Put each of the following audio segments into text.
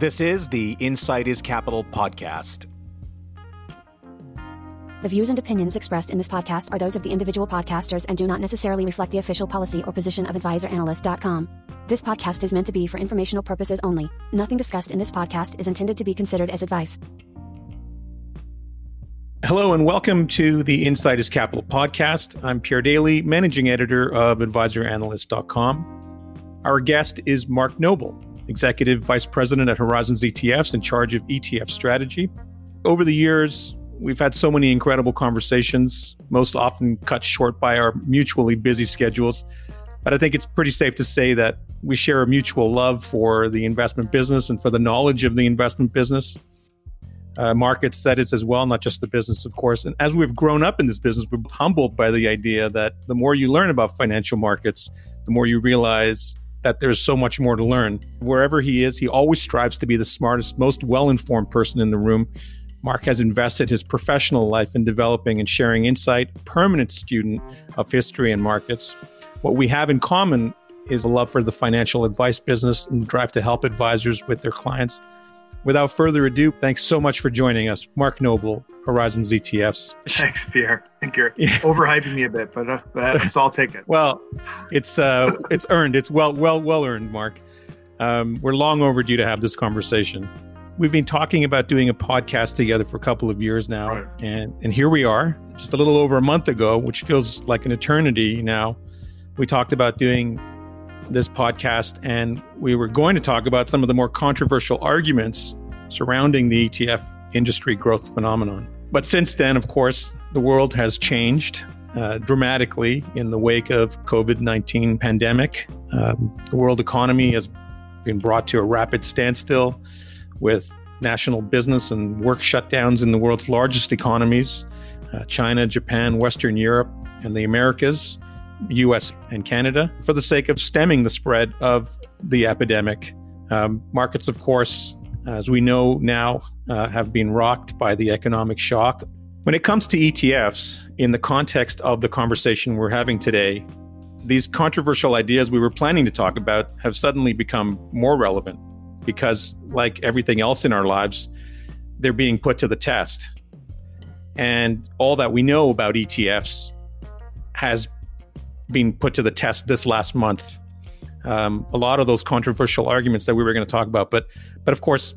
This is the Insight is Capital podcast. The views and opinions expressed in this podcast are those of the individual podcasters and do not necessarily reflect the official policy or position of advisoranalyst.com. This podcast is meant to be for informational purposes only. Nothing discussed in this podcast is intended to be considered as advice. Hello and welcome to the Insight is Capital podcast. I'm Pierre Daillie, managing editor of advisoranalyst.com. Our guest is Mark Noble, executive vice president at Horizons ETFs in charge of ETF strategy. Over the years, we've had so many incredible conversations, most often cut short by our mutually busy schedules. But I think it's pretty safe to say that we share a mutual love for the investment business and for the knowledge of the investment business uh, markets that is as well, not just the business, of course. And as we've grown up in this business, we're humbled by the idea that the more you learn about financial markets, the more you realize that there's so much more to learn. Wherever he is, he always strives to be the smartest, most well informed person in the room. Mark has invested his professional life in developing and sharing insight, permanent student of history and markets. What we have in common is a love for the financial advice business and drive to help advisors with their clients Without further ado, thanks so much for joining us, Mark Noble, Horizons ETFs. Thanks, Pierre. You're yeah. overhyping me a bit, but, uh, but so I'll take it. well, it's uh, it's earned. It's well, well, well earned, Mark. Um, we're long overdue to have this conversation. We've been talking about doing a podcast together for a couple of years now, right. and and here we are, just a little over a month ago, which feels like an eternity now. We talked about doing this podcast, and we were going to talk about some of the more controversial arguments surrounding the ETF industry growth phenomenon. But since then, of course, the world has changed uh, dramatically in the wake of COVID-19 pandemic. Um, the world economy has been brought to a rapid standstill with national business and work shutdowns in the world's largest economies uh, China, Japan, Western Europe, and the Americas. US and Canada for the sake of stemming the spread of the epidemic. Um, markets, of course, as we know now, uh, have been rocked by the economic shock. When it comes to ETFs, in the context of the conversation we're having today, these controversial ideas we were planning to talk about have suddenly become more relevant because, like everything else in our lives, they're being put to the test. And all that we know about ETFs has being put to the test this last month. Um, a lot of those controversial arguments that we were going to talk about, but but of course,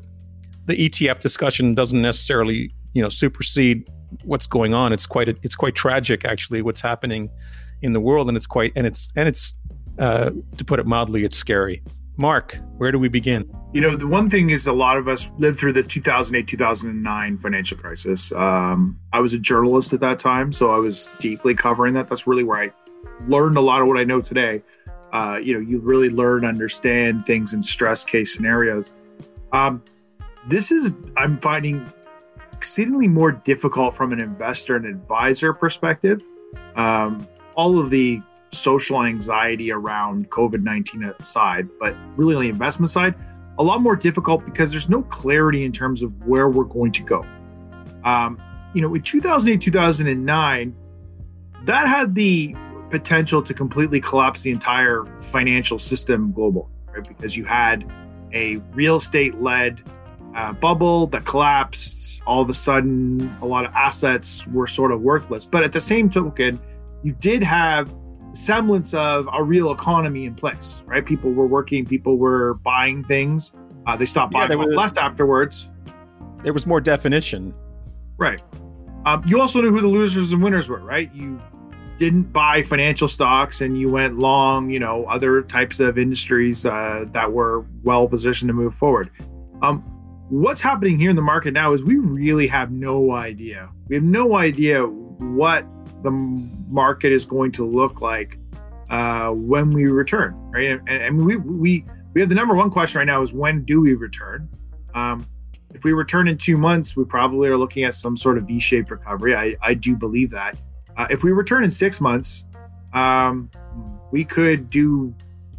the ETF discussion doesn't necessarily you know supersede what's going on. It's quite a, it's quite tragic actually what's happening in the world, and it's quite and it's and it's uh, to put it mildly, it's scary. Mark, where do we begin? You know, the one thing is a lot of us lived through the 2008 2009 financial crisis. Um, I was a journalist at that time, so I was deeply covering that. That's really where I learned a lot of what I know today. Uh, you know, you really learn, understand things in stress case scenarios. Um, this is, I'm finding exceedingly more difficult from an investor and advisor perspective. Um, all of the social anxiety around COVID 19 aside, but really on the investment side, a lot more difficult because there's no clarity in terms of where we're going to go. Um, you know, in 2008, 2009, that had the potential to completely collapse the entire financial system global, right? Because you had a real estate led uh, bubble that collapsed. All of a sudden, a lot of assets were sort of worthless. But at the same token, you did have semblance of a real economy in place, right? People were working, people were buying things. Uh, they stopped buying yeah, was, less afterwards. There was more definition. Right. Um, you also knew who the losers and winners were, right? You didn't buy financial stocks and you went long, you know, other types of industries uh, that were well positioned to move forward. Um, what's happening here in the market now is we really have no idea. We have no idea what the market is going to look like uh, when we return, right? And, and, we we we have the number one question right now is when do we return? Um, if we return in two months, we probably are looking at some sort of V-shaped recovery. I, I do believe that. Uh, if we return in six months, um, we could do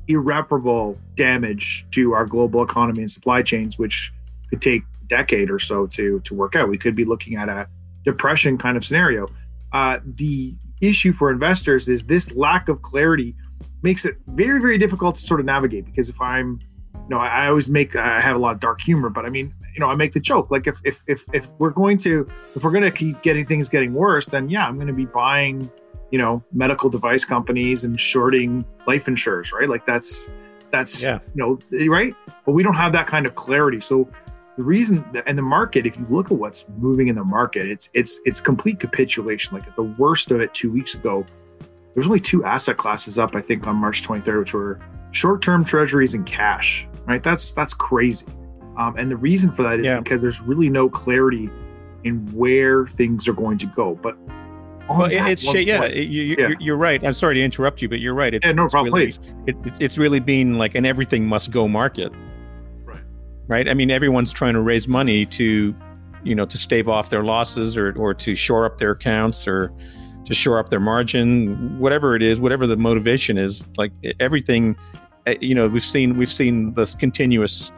irreparable damage to our global economy and supply chains, which could take a decade or so to to work out. We could be looking at a depression kind of scenario. Uh, the issue for investors is this lack of clarity makes it very very difficult to sort of navigate because if I'm you know, I, I always make I have a lot of dark humor, but I mean, you know, I make the joke like if if if if we're going to if we're going to keep getting things getting worse, then yeah, I'm going to be buying, you know, medical device companies and shorting life insurers, right? Like that's that's yeah. you know, right? But we don't have that kind of clarity. So the reason and the market, if you look at what's moving in the market, it's it's it's complete capitulation. Like at the worst of it, two weeks ago, there was only two asset classes up. I think on March 23rd, which were short-term treasuries and cash. Right? That's that's crazy. Um, and the reason for that is yeah. because there's really no clarity in where things are going to go. But well, it's yeah, point, you, are yeah. right. I'm sorry to interrupt you, but you're right. It, yeah, no problem. Really, it, it's really been like an everything must go market. Right. Right. I mean, everyone's trying to raise money to, you know, to stave off their losses or or to shore up their accounts or to shore up their margin, whatever it is, whatever the motivation is. Like everything, eh, you know, we've seen we've seen this continuous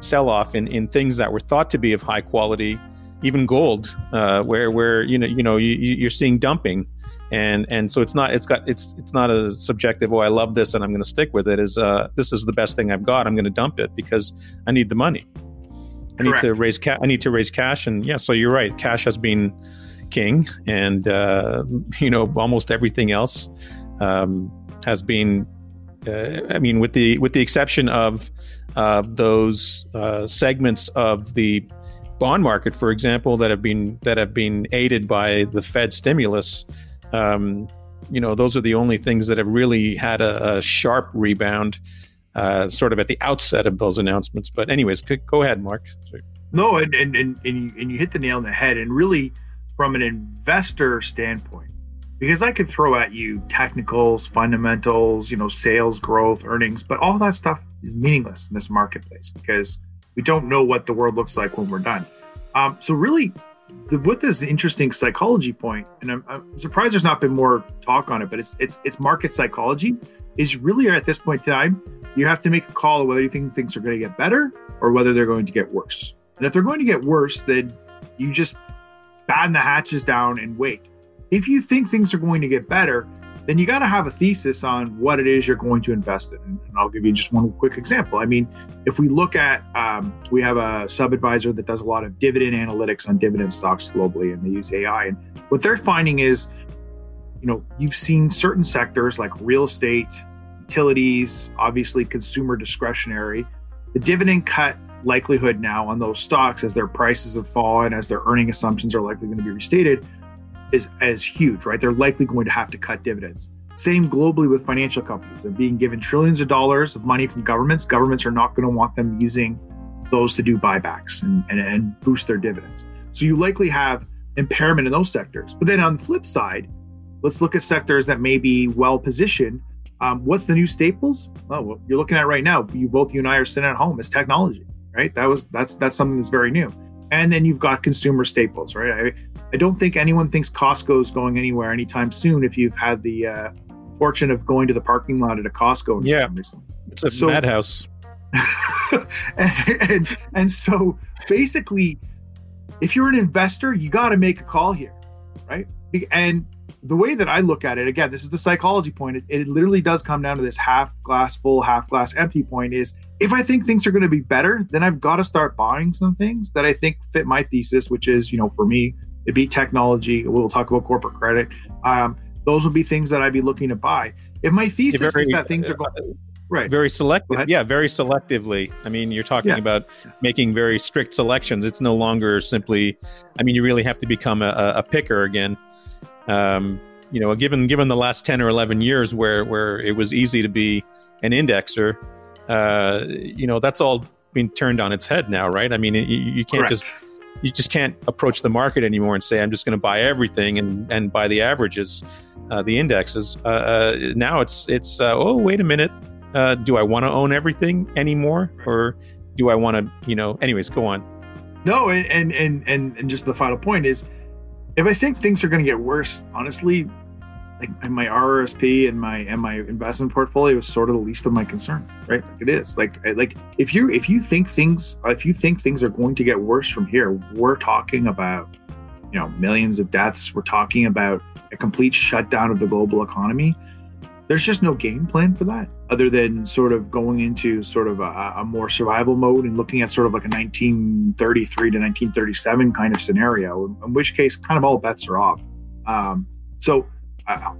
sell off in, in things that were thought to be of high quality, even gold, uh, where where you know you know you, you're seeing dumping, and and so it's not it's got it's it's not a subjective. Oh, I love this and I'm going to stick with it. Is uh, this is the best thing I've got? I'm going to dump it because I need the money. I Correct. need to raise cash. I need to raise cash, and yeah. So you're right. Cash has been king, and uh, you know almost everything else um, has been. Uh, I mean, with the with the exception of uh, those uh, segments of the bond market, for example, that have been that have been aided by the Fed stimulus. Um, you know, those are the only things that have really had a, a sharp rebound, uh, sort of at the outset of those announcements. But, anyways, go ahead, Mark. Sorry. No, and and and and you, and you hit the nail on the head. And really, from an investor standpoint, because I could throw at you technicals, fundamentals, you know, sales growth, earnings, but all that stuff is meaningless in this marketplace because we don't know what the world looks like when we're done. Um, so really, the, with this interesting psychology point, and I'm, I'm, surprised there's not been more talk on it, but it's it's it's market psychology. Is really at this point in time, you have to make a call whether you think things are going to get better or whether they're going to get worse. And if they're going to get worse, then you just batten the hatches down and wait if you think things are going to get better, then you got to have a thesis on what it is you're going to invest in. And I'll give you just one quick example. I mean, if we look at, um, we have a sub advisor that does a lot of dividend analytics on dividend stocks globally, and they use AI. And what they're finding is, you know, you've seen certain sectors like real estate, utilities, obviously consumer discretionary, the dividend cut likelihood now on those stocks as their prices have fallen, as their earning assumptions are likely going to be restated is as huge, right? They're likely going to have to cut dividends. Same globally with financial companies. They're being given trillions of dollars of money from governments. Governments are not going to want them using those to do buybacks and, and, and boost their dividends. So you likely have impairment in those sectors. But then on the flip side, let's look at sectors that may be well positioned. Um, what's the new staples? Oh, well, you're looking at right now. You both you and I are sitting at home. It's technology, right? That was that's that's something that's very new. And then you've got consumer staples, right? I, I don't think anyone thinks Costco is going anywhere anytime soon. If you've had the uh, fortune of going to the parking lot at a Costco, yeah, recently. it's a so, madhouse. and, and, and so basically, if you're an investor, you got to make a call here, right? And the way that I look at it, again, this is the psychology point. It, it literally does come down to this half glass full, half glass empty point. Is if I think things are going to be better, then I've got to start buying some things that I think fit my thesis, which is, you know, for me, it'd be technology. We'll talk about corporate credit. Um, those would be things that I'd be looking to buy. If my thesis very, is that things are going uh, right, very selective, yeah, very selectively. I mean, you're talking yeah. about making very strict selections. It's no longer simply. I mean, you really have to become a, a picker again. Um, you know, given given the last ten or eleven years where where it was easy to be an indexer, uh, you know, that's all been turned on its head now, right? I mean, you, you can't Correct. just you just can't approach the market anymore and say I'm just going to buy everything and and buy the averages, uh, the indexes. Uh, uh, now it's it's uh, oh wait a minute, uh, do I want to own everything anymore or do I want to you know? Anyways, go on. No, and and and and just the final point is, if I think things are going to get worse, honestly, like my RRSP and my and my investment portfolio is sort of the least of my concerns, right? Like it is. Like like if you if you think things if you think things are going to get worse from here, we're talking about you know millions of deaths. We're talking about a complete shutdown of the global economy. there's just no game plan for that other than sort of going into sort of a, a, more survival mode and looking at sort of like a 1933 to 1937 kind of scenario in which case kind of all bets are off um, so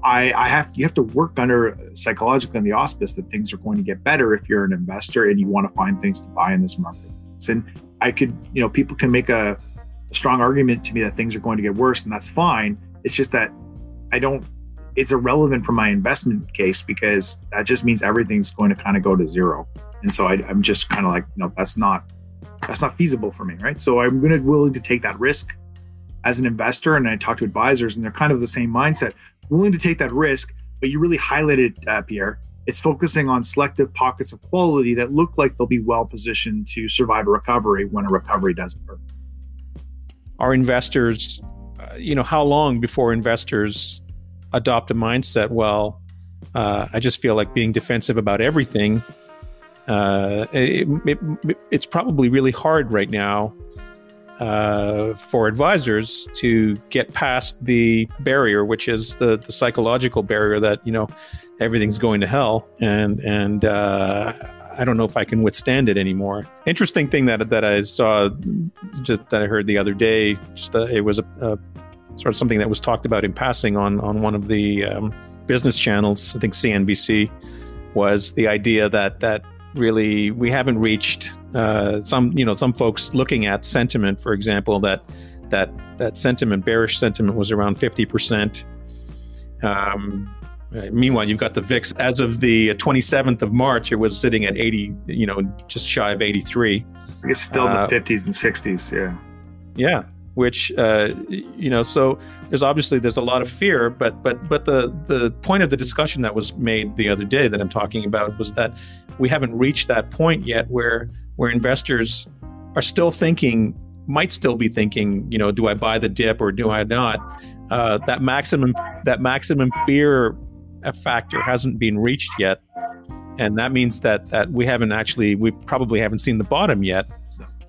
I, I have you have to work under uh, psychologically in the auspice that things are going to get better if you're an investor and you want to find things to buy in this market. And I could, you know, people can make a, a strong argument to me that things are going to get worse, and that's fine. It's just that I don't. It's irrelevant for my investment case because that just means everything's going to kind of go to zero. And so I, I'm just kind of like, no, that's not that's not feasible for me, right? So I'm going to willing to take that risk as an investor, and I talk to advisors, and they're kind of the same mindset willing to take that risk, but you really highlighted, uh, Pierre. It's focusing on selective pockets of quality that look like they'll be well positioned to survive a recovery when a recovery does occur. Are investors, uh, you know, how long before investors adopt a mindset? Well, uh, I just feel like being defensive about everything. Uh, it, it, it's probably really hard right now uh, for advisors to get past the barrier, which is the, the psychological barrier that you know everything's going to hell, and and uh, I don't know if I can withstand it anymore. Interesting thing that that I saw, just that I heard the other day, just uh, it was a, a, sort of something that was talked about in passing on on one of the um, business channels. I think CNBC was the idea that that really we haven't reached uh, some you know some folks looking at sentiment for example that that that sentiment bearish sentiment was around 50% um, meanwhile you've got the vix as of the 27th of march it was sitting at 80 you know just shy of 83 it's still in the 50s uh, and 60s yeah. Yeah which uh, you know so there's obviously there's a lot of fear but but but the the point of the discussion that was made the other day that i'm talking about was that we haven't reached that point yet where where investors are still thinking might still be thinking you know do i buy the dip or do i not uh, that maximum that maximum fear factor hasn't been reached yet and that means that that we haven't actually we probably haven't seen the bottom yet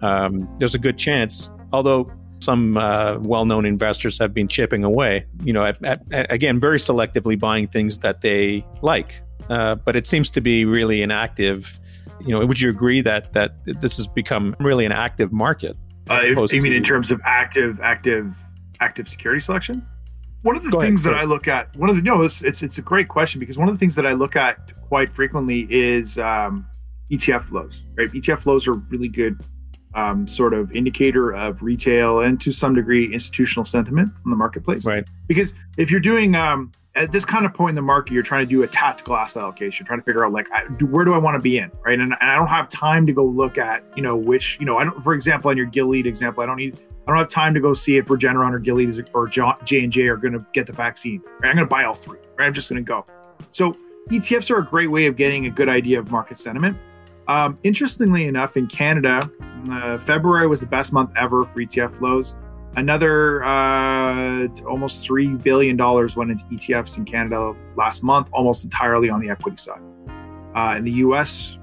um, there's a good chance although some uh, well-known investors have been chipping away. You know, at, at, at, again, very selectively buying things that they like. Uh, but it seems to be really an active. You know, would you agree that that this has become really an active market? Uh, you mean to, in terms of active, active, active security selection? One of the things ahead, that I look at, one of the no, it's, it's it's a great question because one of the things that I look at quite frequently is um, ETF flows. Right, ETF flows are really good um, sort of indicator of retail and to some degree institutional sentiment in the marketplace. Right. Because if you're doing um, at this kind of point in the market, you're trying to do a tactical asset allocation, You're trying to figure out like I, where do I want to be in, right? And, and, I don't have time to go look at you know which you know I don't. For example, on your Gilead example, I don't need. I don't have time to go see if Regeneron or Gilead or J and J are going to get the vaccine. Right? I'm going to buy all three. Right? I'm just going to go. So ETFs are a great way of getting a good idea of market sentiment. Um, interestingly enough, in Canada, uh, February was the best month ever for ETF flows. Another uh, almost three billion dollars went into ETFs in Canada last month, almost entirely on the equity side. Uh, in the U.S.,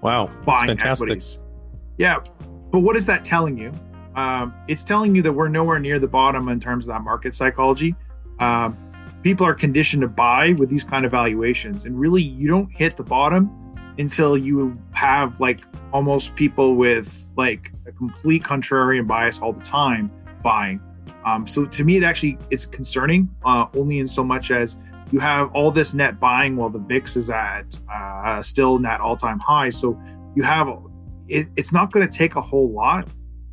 wow, buying equities. Yeah, but what is that telling you? Um, it's telling you that we're nowhere near the bottom in terms of that market psychology. Um, people are conditioned to buy with these kind of valuations, and really, you don't hit the bottom until you have like almost people with like a complete contrarian bias all the time buying. Um, so to me, it actually it's concerning uh, only in so much as you have all this net buying while the VIX is at uh, still net all time high. So you have it, it's not going to take a whole lot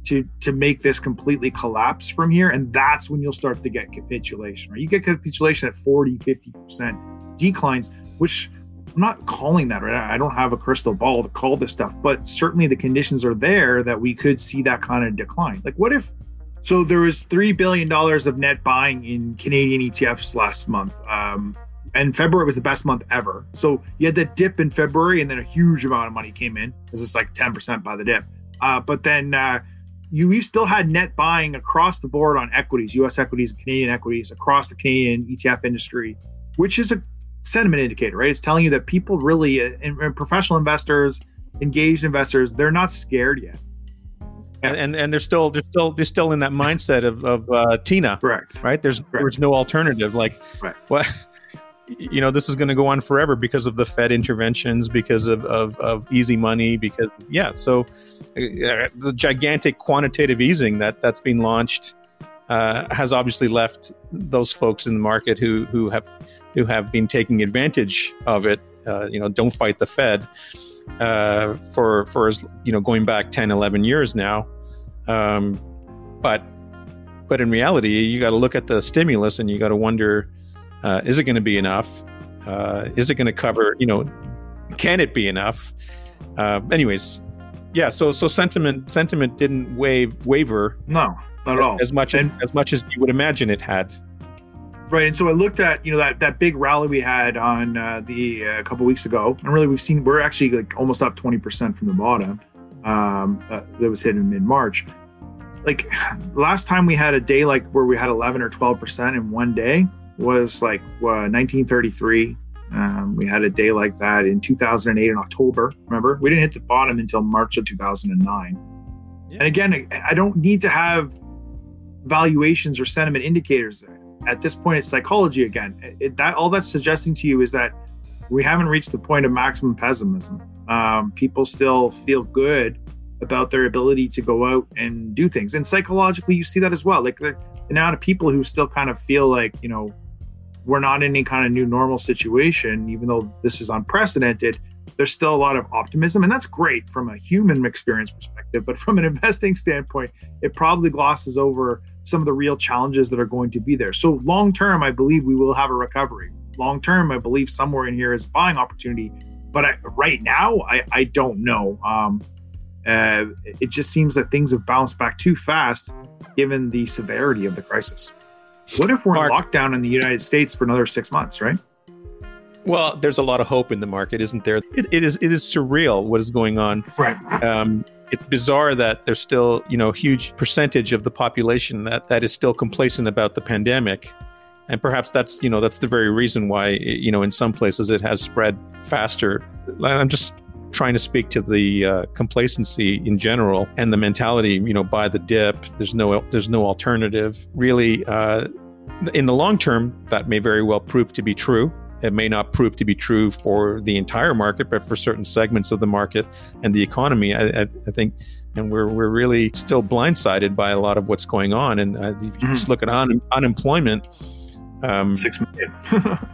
to to make this completely collapse from here, and that's when you'll start to get capitulation. Right? You get capitulation at 40, 50 percent declines, which I'm not calling that, right? I don't have a crystal ball to call this stuff, but certainly the conditions are there that we could see that kind of decline. Like, what if? So there was three billion dollars of net buying in Canadian ETFs last month, um, and February was the best month ever. So you had that dip in February, and then a huge amount of money came in, because it's like 10% by the dip. Uh, but then uh, you we still had net buying across the board on equities, U.S. equities, and Canadian equities, across the Canadian ETF industry, which is a sentiment indicator, right? It's telling you that people really, and, and professional investors, engaged investors, they're not scared yet. And, and, and they're still they're still they're still in that mindset of of uh, Tina, correct? Right? There's correct. there's no alternative. Like right. what you know this is going to go on forever because of the Fed interventions, because of of, of easy money, because yeah. So uh, the gigantic quantitative easing that that's been launched uh, has obviously left those folks in the market who who have who have been taking advantage of it. Uh, you know, don't fight the Fed uh, for for as you know going back 10, 11 years now. Um, but but in reality, you got to look at the stimulus and you got to wonder uh, is it going to be enough? Uh, is it going to cover? You know, can it be enough? Uh, anyways, yeah. So so sentiment sentiment didn't wave waver. No, not at all. As much and, as much as you would imagine it had. Right, and so I looked at you know that that big rally we had on uh, the a uh, couple weeks ago, and really we've seen we're actually like almost up twenty percent from the bottom. Um, uh, that was hit in mid March. Like last time we had a day like where we had eleven or twelve percent in one day was like uh, 1933. Um, we had a day like that in 2008 in October. Remember, we didn't hit the bottom until March of 2009. Yeah. And again, I don't need to have valuations or sentiment indicators. At this point, it's psychology again. It, that all that's suggesting to you is that we haven't reached the point of maximum pessimism. Um, people still feel good about their ability to go out and do things, and psychologically, you see that as well. Like the amount of people who still kind of feel like you know we're not in any kind of new normal situation, even though this is unprecedented, there's still a lot of optimism. And that's great from a human experience perspective. But from an investing standpoint, it probably glosses over some of the real challenges that are going to be there. So, long term, I believe we will have a recovery. Long term, I believe somewhere in here is buying opportunity. But I, right now, I, I don't know. Um, uh, it just seems that things have bounced back too fast given the severity of the crisis. What if we're Mark, in lockdown in the United States for another six months, right? Well, there's a lot of hope in the market, isn't there? it, it is it is surreal what is going on. Right. Um, it's bizarre that there's still you know a huge percentage of the population that that is still complacent about the pandemic, and perhaps that's you know that's the very reason why you know in some places it has spread faster. I'm just trying to speak to the uh, complacency in general and the mentality, you know, buy the dip. There's no there's no alternative. Really, uh, in the long term, that may very well prove to be true. It may not prove to be true for the entire market, but for certain segments of the market and the economy, I, I, I think, and we're we're really still blindsided by a lot of what's going on. And uh, if you mm-hmm. just look at un- unemployment, um, six million.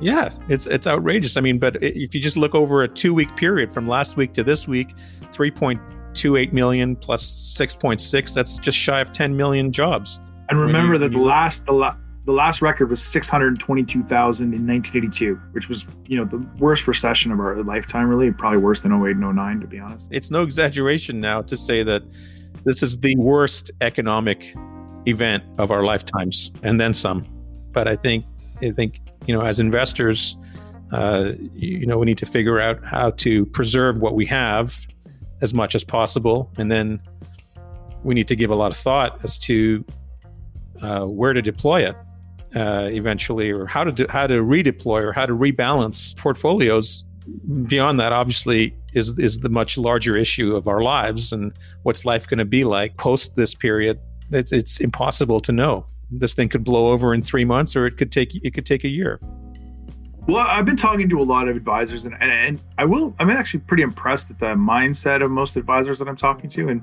Yeah, it's it's outrageous. I mean, but if you just look over a two week period from last week to this week, three point two eight million plus six point six. That's just shy of ten million jobs. And remember you, that the last the, la- the last record was six hundred twenty two thousand in nineteen eighty two, which was you know the worst recession of our lifetime. Really, probably worse than 08 and 09, to be honest. It's no exaggeration now to say that this is the worst economic event of our lifetimes, and then some. But I think I think you know, as investors, uh, you know, we need to figure out how to preserve what we have as much as possible, and then we need to give a lot of thought as to uh, where to deploy it uh, eventually, or how to do, how to redeploy or how to rebalance portfolios. Beyond that, obviously, is is the much larger issue of our lives and what's life going to be like post this period. It's, it's impossible to know this thing could blow over in three months, or it could take it could take a year. Well, I've been talking to a lot of advisors, and, and, I will. I'm actually pretty impressed at the mindset of most advisors that I'm talking to, and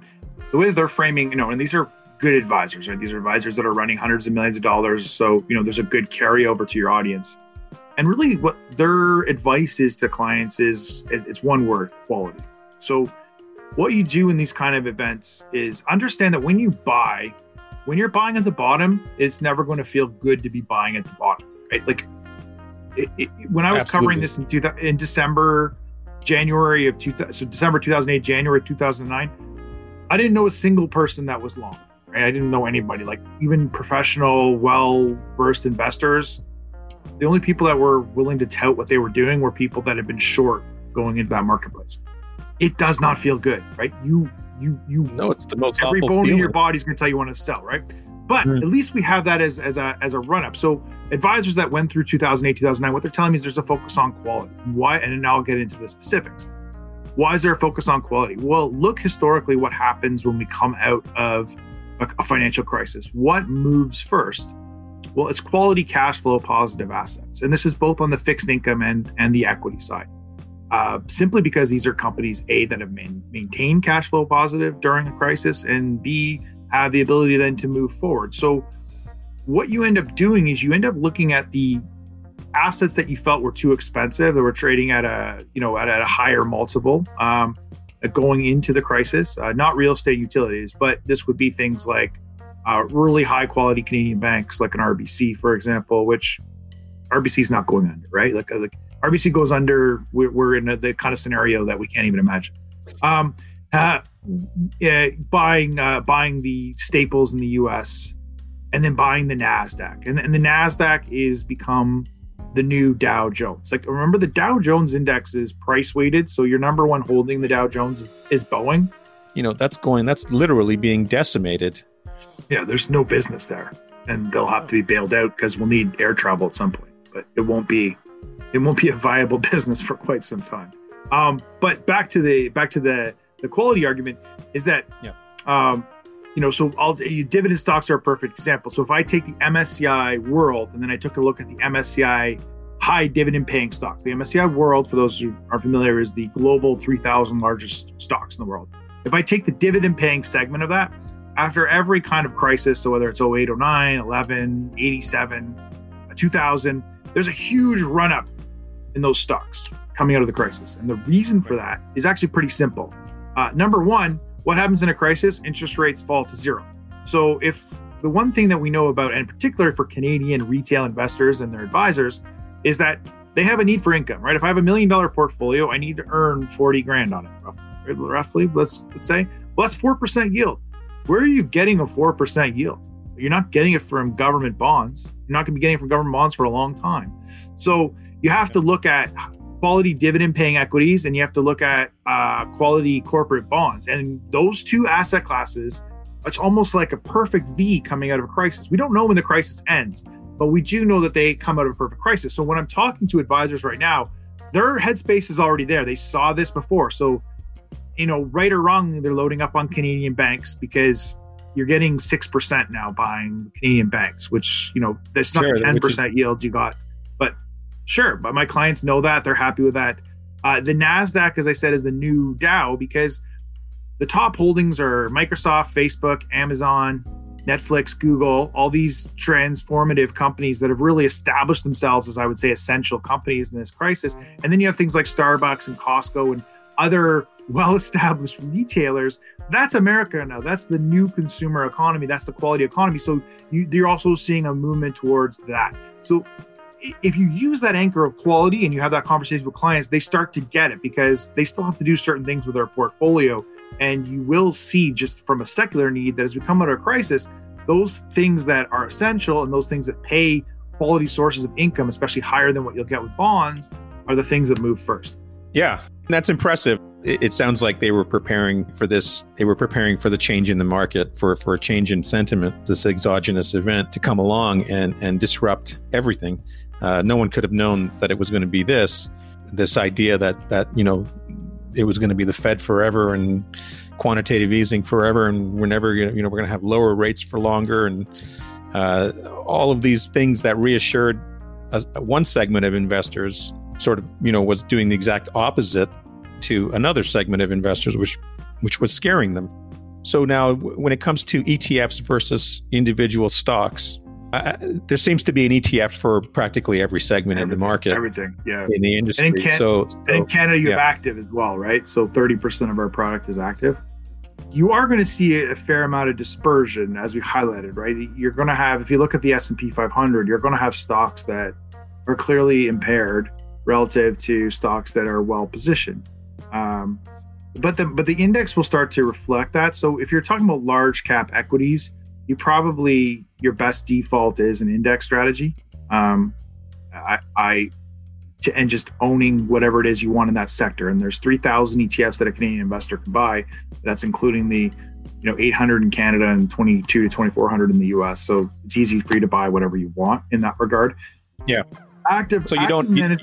the way that they're framing. You know, and these are good advisors, right? These are advisors that are running hundreds of millions of dollars. So you know, there's a good carryover to your audience. And really, what their advice is to clients is, is it's one word: quality. So, what you do in these kind of events is understand that when you buy, when you're buying at the bottom, it's never going to feel good to be buying at the bottom, right? Like it, it, when I was Absolutely. covering this in, two, in December, January of 2000, so December 2008, January 2009, I didn't know a single person that was long. Right? I didn't know anybody, like even professional, well versed investors. The only people that were willing to tout what they were doing were people that had been short going into that marketplace. It does not feel good, right? You you you no, it's the most every bone feeling. in your body is going to tell you want to sell, right? But mm. at least we have that as as a as a run up. So advisors that went through 2008, 2009, what they're telling me is there's a focus on quality. Why? And now I'll get into the specifics. Why is there a focus on quality? Well, look historically what happens when we come out of a, a financial crisis. What moves first? Well, it's quality cash flow positive assets. And this is both on the fixed income and, and the equity side. Uh, simply because these are companies, A, that have main, maintained cash flow positive during a crisis, and B, have the ability then to move forward. So, what you end up doing is you end up looking at the assets that you felt were too expensive that were trading at a you know at, a higher multiple um, going into the crisis uh, not real estate utilities but this would be things like uh, really high quality canadian banks like an rbc for example which rbc is not going under right like, like rbc goes under we're, we're in a, the kind of scenario that we can't even imagine um, uh, buying uh, buying the staples in the us and then buying the nasdaq and, and the nasdaq is become the new Dow Jones. Like remember the Dow Jones index is price weighted, so your number one holding the Dow Jones is Boeing. You know, that's going that's literally being decimated. Yeah, there's no business there. And they'll have to be bailed out because we'll need air travel at some point. But it won't be it won't be a viable business for quite some time. Um, but back to the back to the the quality argument is that yeah. um, you know, so all dividend stocks are a perfect example. So if I take the MSCI World and then I took a look at the MSCI high dividend paying stocks, the MSCI World, for those who are familiar, is the global 3,000 largest stocks in the world. If I take the dividend paying segment of that, after every kind of crisis, so whether it's 08, 09, 11, 87, 2000, there's a huge run up in those stocks coming out of the crisis. And the reason for that is actually pretty simple. Uh, number one, what happens in a crisis? Interest rates fall to zero. So, if the one thing that we know about, and particularly for Canadian retail investors and their advisors, is that they have a need for income, right? If I have a million dollar portfolio, I need to earn 40 grand on it, roughly, roughly let's, let's say. Well, that's 4% yield. Where are you getting a 4% yield? You're not getting it from government bonds. You're not going to be getting from government bonds for a long time. So you have to look at quality dividend paying equities and you have to look at uh, quality corporate bonds. And those two asset classes, it's almost like a perfect V coming out of a crisis. We don't know when the crisis ends, but we do know that they come out of a perfect crisis. So when I'm talking to advisors right now, their headspace is already there. They saw this before. So, you know, right or wrong, they're loading up on Canadian banks because you're getting 6% now buying Canadian banks, which, you know, there's not sure, 10% is- yield you got But Sure, but my clients know that they're happy with that. Uh, the Nasdaq, as I said, is the new Dow because the top holdings are Microsoft, Facebook, Amazon, Netflix, Google, all these transformative companies that have really established themselves as I would say essential companies in this crisis. And then you have things like Starbucks and Costco and other well-established retailers. That's America now. That's the new consumer economy. That's the quality economy. So you, you're also seeing a movement towards that. So if you use that anchor of quality and you have that conversation with clients, they start to get it because they still have to do certain things with their portfolio. And you will see just from a secular need that as we come out of a crisis, those things that are essential and those things that pay quality sources of income, especially higher than what you'll get with bonds, are the things that move first. Yeah, that's impressive. It, sounds like they were preparing for this. They were preparing for the change in the market, for for a change in sentiment, this exogenous event to come along and and disrupt everything. Uh, no one could have known that it was going to be this, this idea that that you know it was going to be the Fed forever and quantitative easing forever, and we're never going to, you know we're going to have lower rates for longer, and uh, all of these things that reassured a, one segment of investors sort of you know was doing the exact opposite to another segment of investors, which which was scaring them. So now, when it comes to ETFs versus individual stocks, uh, there seems to be an ETF for practically every segment everything, of the market. Everything, yeah. In the industry. And in, Can- so, so, and in Canada, you yeah. have active as well, right? So 30% of our product is active. You are going to see a fair amount of dispersion, as we highlighted, right? You're going to have, if you look at the S&P 500, you're going to have stocks that are clearly impaired relative to stocks that are well positioned. Um, but the but the index will start to reflect that. So if you're talking about large cap equities, you probably your best default is an index strategy. Um, I, I to, and just owning whatever it is you want in that sector. And there's 3,000 ETFs that a Canadian investor can buy. That's including the you know 800 in Canada and 22 to 2400 in the US. So it's easy for you to buy whatever you want in that regard. Yeah. Active. So you active don't you,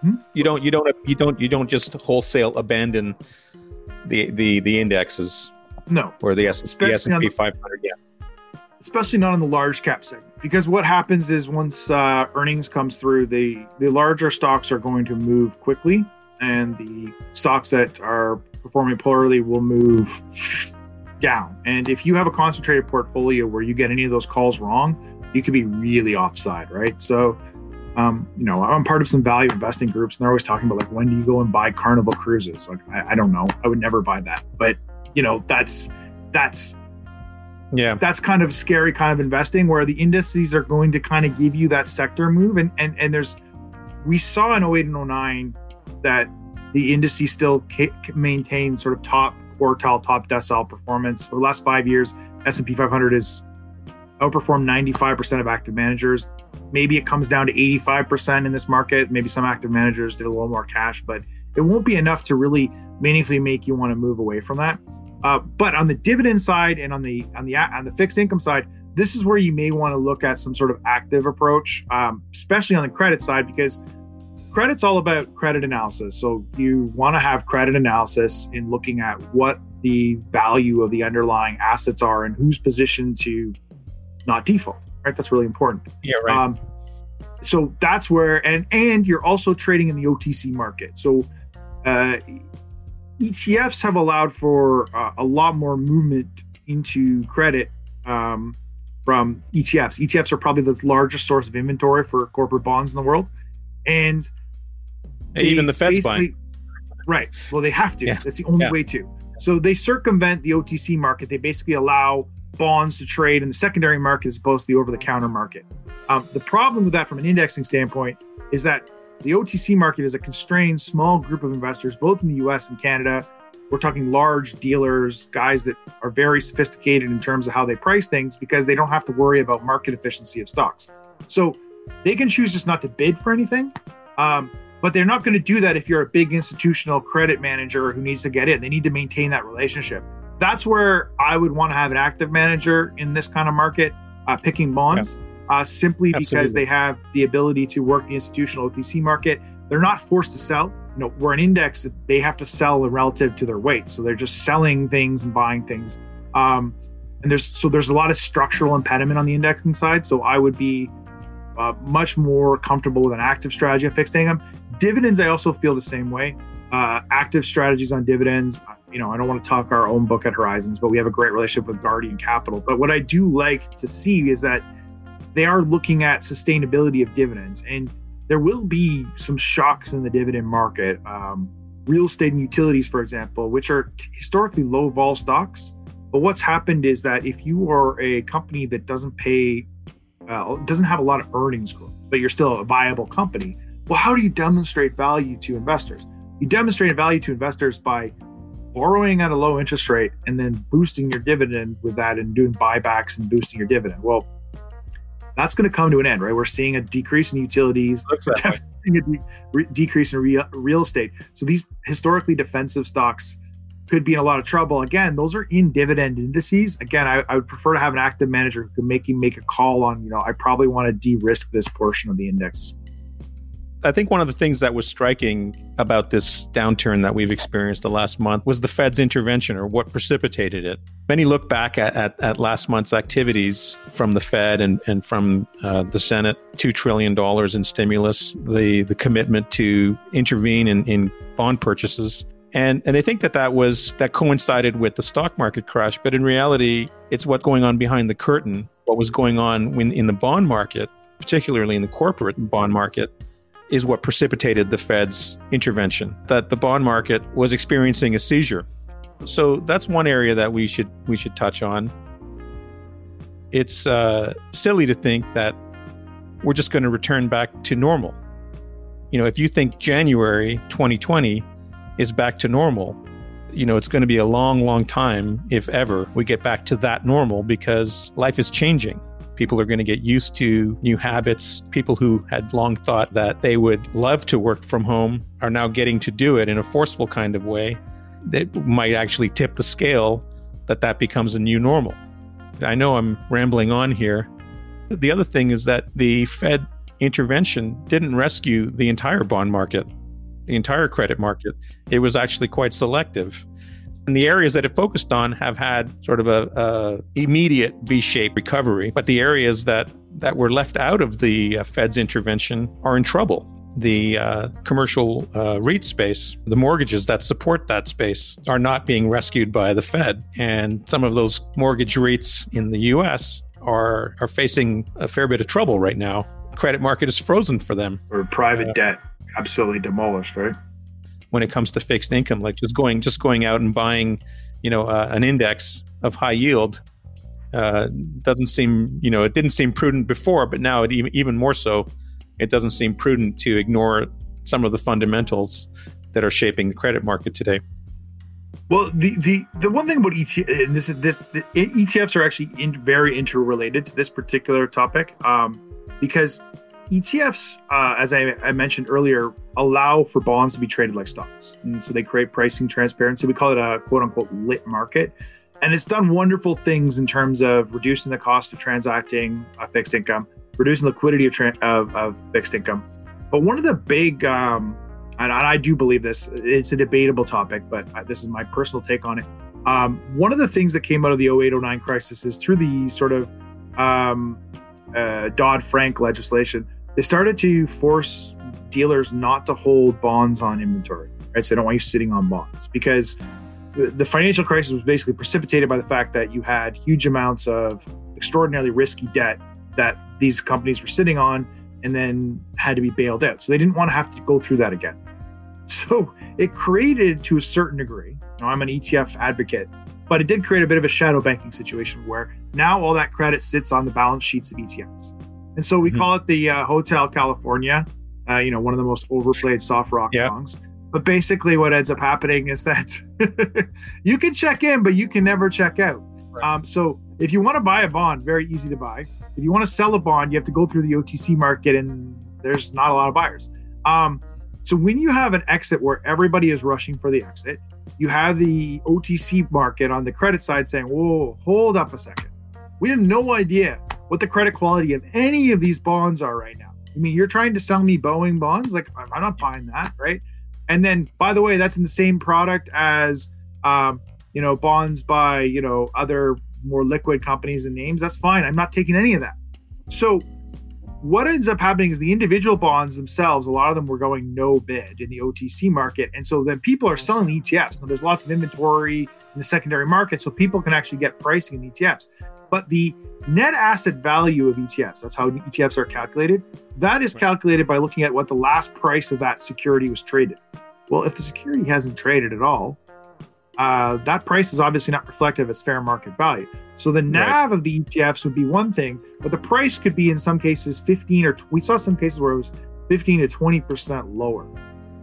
hmm? you don't you don't you don't you don't just wholesale abandon the the the indexes. No. Or the S the S&P 500. Yeah especially not in the large cap segment. because what happens is once uh, earnings comes through, the the larger stocks are going to move quickly, and the stocks that are performing poorly will move down. And if you have a concentrated portfolio where you get any of those calls wrong, you could be really offside, right? So, um, you know, I'm part of some value investing groups, and they're always talking about like when do you go and buy Carnival cruises? Like, I, I don't know, I would never buy that, but you know, that's that's yeah. that's kind of scary kind of investing where the indices are going to kind of give you that sector move. And and and there's we saw in 08 and 09 that the indices still maintain sort of top quartile top decile performance for the last five years. S&p 500 has outperformed 95% of active managers. Maybe it comes down to 85% in this market. Maybe some active managers did a little more cash but it won't be enough to really meaningfully make you want to move away from that. Uh, but on the dividend side and on the on the on the fixed income side, this is where you may want to look at some sort of active approach, um, especially on the credit side, because credit's all about credit analysis. So you want to have credit analysis in looking at what the value of the underlying assets are and who's positioned to not default. Right, that's really important. Yeah, right. Um, so that's where and and you're also trading in the OTC market. So uh, ETFs have allowed for uh, a lot more movement into credit um, from ETFs. ETFs are probably the largest source of inventory for corporate bonds in the world, and even the Fed's buying. Right. Well, they have to. Yeah. That's the only yeah. way to. So they circumvent the OTC market. They basically allow bonds to trade in the secondary market as opposed to the over-the-counter market. Um, the problem with that, from an indexing standpoint, is that the OTC market is a constrained small group of investors, both in the US and Canada. We're talking large dealers, guys that are very sophisticated in terms of how they price things because they don't have to worry about market efficiency of stocks. So they can choose just not to bid for anything. Um, but they're not going to do that if you're a big institutional credit manager who needs to get in. They need to maintain that relationship. That's where I would want to have an active manager in this kind of market, uh, picking bonds. Yeah uh, simply Absolutely. because they have the ability to work the institutional OTC market. They're not forced to sell. You know, we're an index; they have to sell relative to their weight, so they're just selling things and buying things. Um, and there's so there's a lot of structural impediment on the indexing side. So I would be uh, much more comfortable with an active strategy on fixed income. Dividends, I also feel the same way. Uh, active strategies on dividends. Uh, you know, I don't want to talk our own book at Horizons, but we have a great relationship with Guardian Capital. But what I do like to see is that they are looking at sustainability of dividends, and there will be some shocks in the dividend market. Um, real estate and utilities, for example, which are t- historically low vol stocks. But what's happened is that if you are a company that doesn't pay, uh, doesn't have a lot of earnings growth, but you're still a viable company, well, how do you demonstrate value to investors? You demonstrate value to investors by borrowing at a low interest rate and then boosting your dividend with that and doing buybacks and boosting your dividend. Well, that's going to come to an end, right? We're seeing a decrease in utilities, a de- re- decrease in real, real estate. So these historically defensive stocks could be in a lot of trouble. Again, those are in dividend indices. Again, I, I would prefer to have an active manager who can make you make a call on, you know, I probably want to de-risk this portion of the index. I think one of the things that was striking about this downturn that we've experienced the last month was the Fed's intervention or what precipitated it. Many look back at, at, at last month's activities from the Fed and, and from uh, the Senate $2 trillion in stimulus, the, the commitment to intervene in, in bond purchases. And, and they think that that was that coincided with the stock market crash, but in reality, it's what's going on behind the curtain. What was going on when, in the bond market, particularly in the corporate bond market, is what precipitated the Fed's intervention, that the bond market was experiencing a seizure. So that's one area that we should we should touch on. It's uh, silly to think that we're just going to return back to normal. You know, if you think January 2020 is back to normal, you know, it's going to be a long, long time, if ever, we get back to that normal because life is changing. People are going to get used to new habits. People who had long thought that they would love to work from home are now getting to do it in a forceful kind of way that might actually tip the scale that that becomes a new normal. I know I'm rambling on here. The other thing is that the Fed intervention didn't rescue the entire bond market, the entire credit market. It was actually quite selective. And the areas that it focused on have had sort of a, a immediate V-shaped recovery, but the areas that that were left out of the uh, Fed's intervention are in trouble. The uh, commercial uh, REIT space, the mortgages that support that space, are not being rescued by the Fed. And some of those mortgage REITs in the US are, are facing a fair bit of trouble right now. Credit market is frozen for them. Or private debt absolutely demolished, right? When it comes to fixed income, like just going just going out and buying, you know, uh, an index of high yield uh, doesn't seem, you know, it didn't seem prudent before, but now it even, even more so, it doesn't seem prudent to ignore some of the fundamentals that are shaping the credit market today. Well, the the the one thing about and this is this ETFs are actually in, very interrelated to this particular topic, um, because ETFs, uh, as I, I, mentioned earlier, allow for bonds to be traded like stocks, and so they create pricing transparency. We call it a quote unquote lit market, and it's done wonderful things in terms of reducing the cost of transacting a fixed income, reducing liquidity of, tra- of, of fixed income. But one of the big, um, and I do believe this, it's a debatable topic, but this is my personal take on it. Um, one of the things that came out of the 08 09 crisis is through the sort of um, uh, Dodd Frank legislation, they started to force dealers not to hold bonds on inventory, right? So they don't want you sitting on bonds because the financial crisis was basically precipitated by the fact that you had huge amounts of extraordinarily risky debt that these companies were sitting on and then had to be bailed out. So they didn't want to have to go through that again. So it created, to a certain degree, now I'm an ETF advocate, but it did create a bit of a shadow banking situation where now all that credit sits on the balance sheets of ETFs. And so we mm-hmm. call it the uh, Hotel California, uh, you know, one of the most overplayed soft rock yep. songs. But basically, what ends up happening is that you can check in, but you can never check out. Right. Um, so if you want to buy a bond, very easy to buy. If you want to sell a bond, you have to go through the OTC market, and there's not a lot of buyers. Um, so when you have an exit where everybody is rushing for the exit, you have the OTC market on the credit side saying, "Whoa, hold up a second. We have no idea what the credit quality of any of these bonds are right now. I mean, you're trying to sell me Boeing bonds? Like, I'm not buying that, right?" And then, by the way, that's in the same product as, um, you know, bonds by, you know, other more liquid companies and names. That's fine. I'm not taking any of that. So, what ends up happening is the individual bonds themselves, a lot of them were going no bid in the OTC market. And so then people are selling ETFs. Now, there's lots of inventory in the secondary market, so people can actually get pricing in ETFs. But the net asset value of ETFs, that's how ETFs are calculated, that is calculated by looking at what the last price of that security was traded. Well, if the security hasn't traded at all, uh, that price is obviously not reflective of its fair market value. So the NAV right. of the ETFs would be one thing, but the price could be in some cases 15 or we saw some cases where it was 15 to 20 percent lower.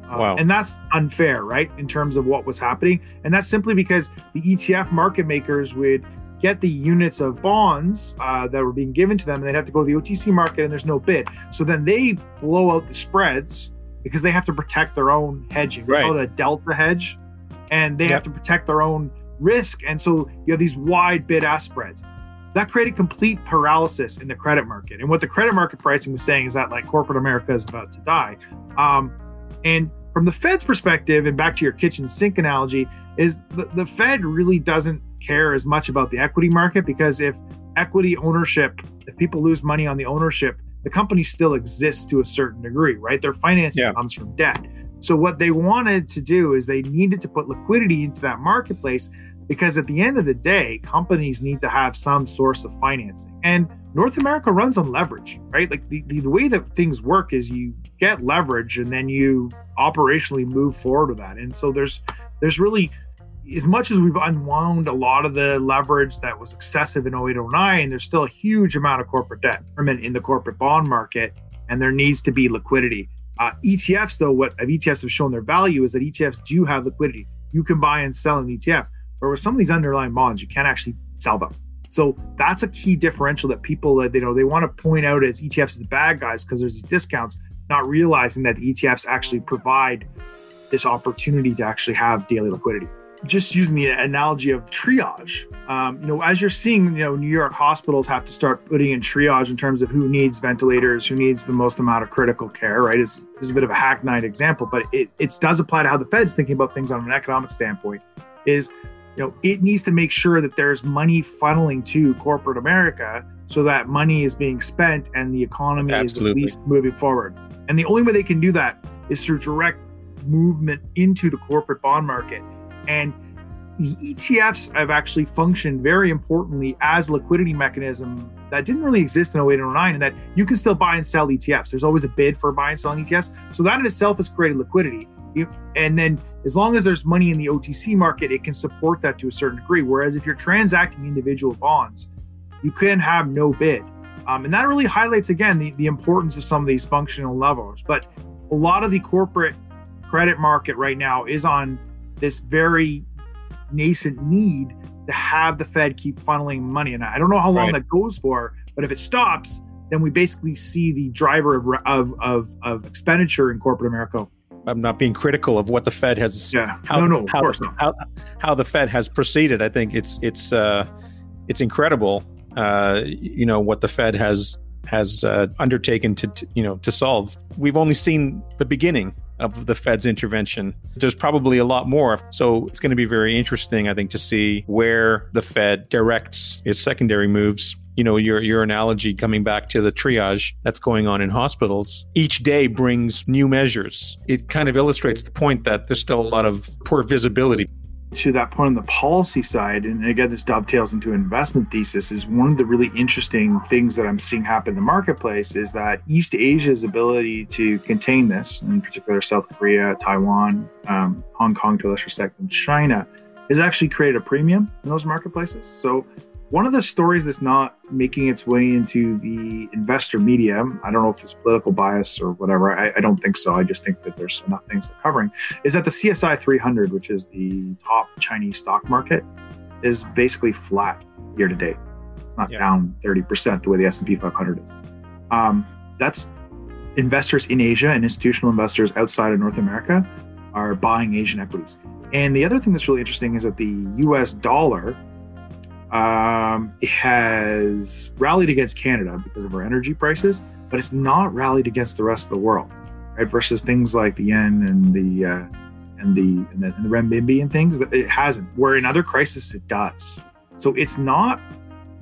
Uh, wow. And that's unfair, right? In terms of what was happening. And that's simply because the ETF market makers would get the units of bonds uh, that were being given to them, and they'd have to go to the OTC market, and there's no bid. So then they blow out the spreads because they have to protect their own hedging. We right. call it a delta hedge, and they yep. have to protect their own risk. And so you have these wide bid ask spreads. That created complete paralysis in the credit market. And what the credit market pricing was saying is that like corporate America is about to die. Um, and from the Fed's perspective, and back to your kitchen sink analogy, is the, the Fed really doesn't care as much about the equity market because if equity ownership, if people lose money on the ownership, the company still exists to a certain degree, right? Their financing yeah. comes from debt. So what they wanted to do is they needed to put liquidity into that marketplace because at the end of the day, companies need to have some source of financing. And North America runs on leverage, right? Like the, the, the way that things work is you get leverage and then you operationally move forward with that. And so there's there's really as much as we've unwound a lot of the leverage that was excessive in 0809, there's still a huge amount of corporate debt in the corporate bond market, and there needs to be liquidity. Uh, ETFs, though, what ETFs have shown their value is that ETFs do have liquidity. You can buy and sell an ETF, but with some of these underlying bonds, you can't actually sell them. So that's a key differential that people that you know they want to point out as ETFs as the bad guys because there's these discounts, not realizing that the ETFs actually provide this opportunity to actually have daily liquidity just using the analogy of triage, um, you know, as you're seeing, you know, New York hospitals have to start putting in triage in terms of who needs ventilators, who needs the most amount of critical care, right? It's, it's a bit of a hackneyed example, but it, it does apply to how the Fed's thinking about things on an economic standpoint. Is you know, it needs to make sure that there's money funneling to corporate America so that money is being spent and the economy Absolutely. is at least moving forward. And the only way they can do that is through direct movement into the corporate bond market. And the ETFs have actually functioned very importantly as a liquidity mechanism that didn't really exist in 08 and 09 and that you can still buy and sell ETFs. There's always a bid for buying and selling ETFs. So that in itself has created liquidity. And then as long as there's money in the OTC market, it can support that to a certain degree. Whereas if you're transacting individual bonds, you can have no bid. Um, and that really highlights again the, the importance of some of these functional levels. But a lot of the corporate credit market right now is on this very nascent need to have the Fed keep funneling money. And I don't know how long Right. that goes for, but if it stops, then we basically see the driver of, of, of, of expenditure in corporate America. I'm not being critical of what the Fed has Yeah. how, no, no, of how, course not. how, how the Fed has proceeded. I think it's it's uh, it's incredible. Uh, you know what the Fed has has uh, undertaken to, to you know to solve. We've only seen the beginning of the Fed's intervention. There's probably a lot more. So it's going to be very interesting, I think, to see where the Fed directs its secondary moves. You know, your your analogy coming back to the triage that's going on in hospitals. Each day brings new measures. It kind of illustrates the point that there's still a lot of poor visibility. To that point on the policy side, and again, this dovetails into investment thesis, is one of the really interesting things that I'm seeing happen in the marketplace is that East Asia's ability to contain this, in particular South Korea, Taiwan, um, Hong Kong to a lesser extent, and China, has actually created a premium in those marketplaces. So one of the stories that's not making its way into the investor media, I don't know if it's political bias or whatever, I, I don't think so. I just think that there's enough things they're covering, is that the CSI 300, which is the top Chinese stock market, is basically flat year to date. It's not Yeah. down 30% the way the S&P 500 is. Um, that's investors in Asia and institutional investors outside of North America are buying Asian equities. And the other thing that's really interesting is that the US dollar um, has rallied against Canada because of our energy prices, but it's not rallied against the rest of the world, right? Versus things like the yen and the uh, and the and the, and the renminbi and things that it hasn't. Where in other crises it does. So it's not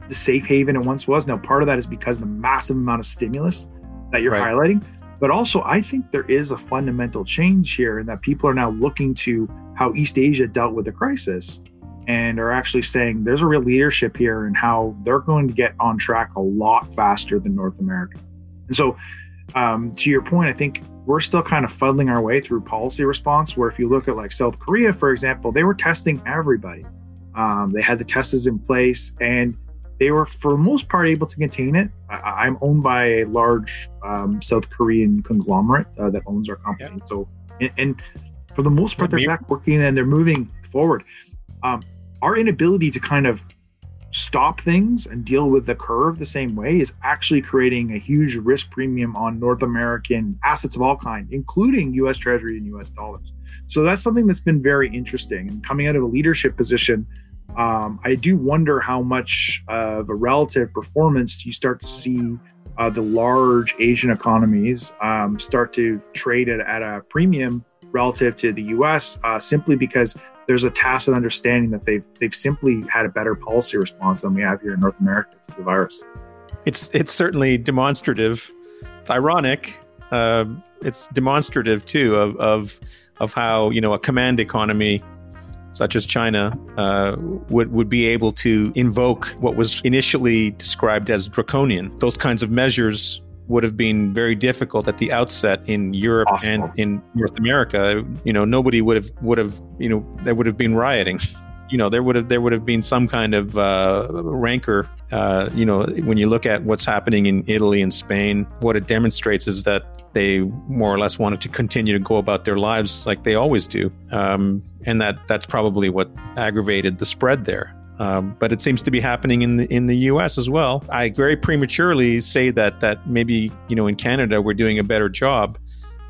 the safe haven it once was. Now, part of that is because of the massive amount of stimulus that you're Right. highlighting, but also I think there is a fundamental change here in that people are now looking to how East Asia dealt with the crisis and are actually saying there's a real leadership here and how they're going to get on track a lot faster than North America. And so, um, to your point, I think we're still kind of fuddling our way through policy response. Where if you look at like South Korea, for example, they were testing everybody. Um, they had the tests in place and they were, for the most part, able to contain it. I, I'm owned by a large um, South Korean conglomerate uh, that owns our company. So, and, and for the most part, they're back working and they're moving forward. Um, our inability to kind of stop things and deal with the curve the same way is actually creating a huge risk premium on North American assets of all kind, including US Treasury and US dollars. So that's something that's been very interesting. And coming out of a leadership position, um, I do wonder how much of a relative performance you start to see uh, the large Asian economies um, start to trade at, at a premium relative to the US, uh, simply because there's a tacit understanding that they've they've simply had a better policy response than we have here in North America to the virus. It's it's certainly demonstrative. It's ironic. Uh, it's demonstrative too of of of how you know a command economy such as China uh, would would be able to invoke what was initially described as draconian. Those kinds of measures would have been very difficult at the outset in Europe Possible. and in North America. You know, nobody would have would have you know there would have been rioting. You know, there would have there would have been some kind of uh, rancor. Uh, you know, when you look at what's happening in Italy and Spain, what it demonstrates is that they more or less wanted to continue to go about their lives like they always do, um, and that that's probably what aggravated the spread there. Um, but it seems to be happening in the in the U.S. as well. I very prematurely say that that maybe you know in Canada we're doing a better job,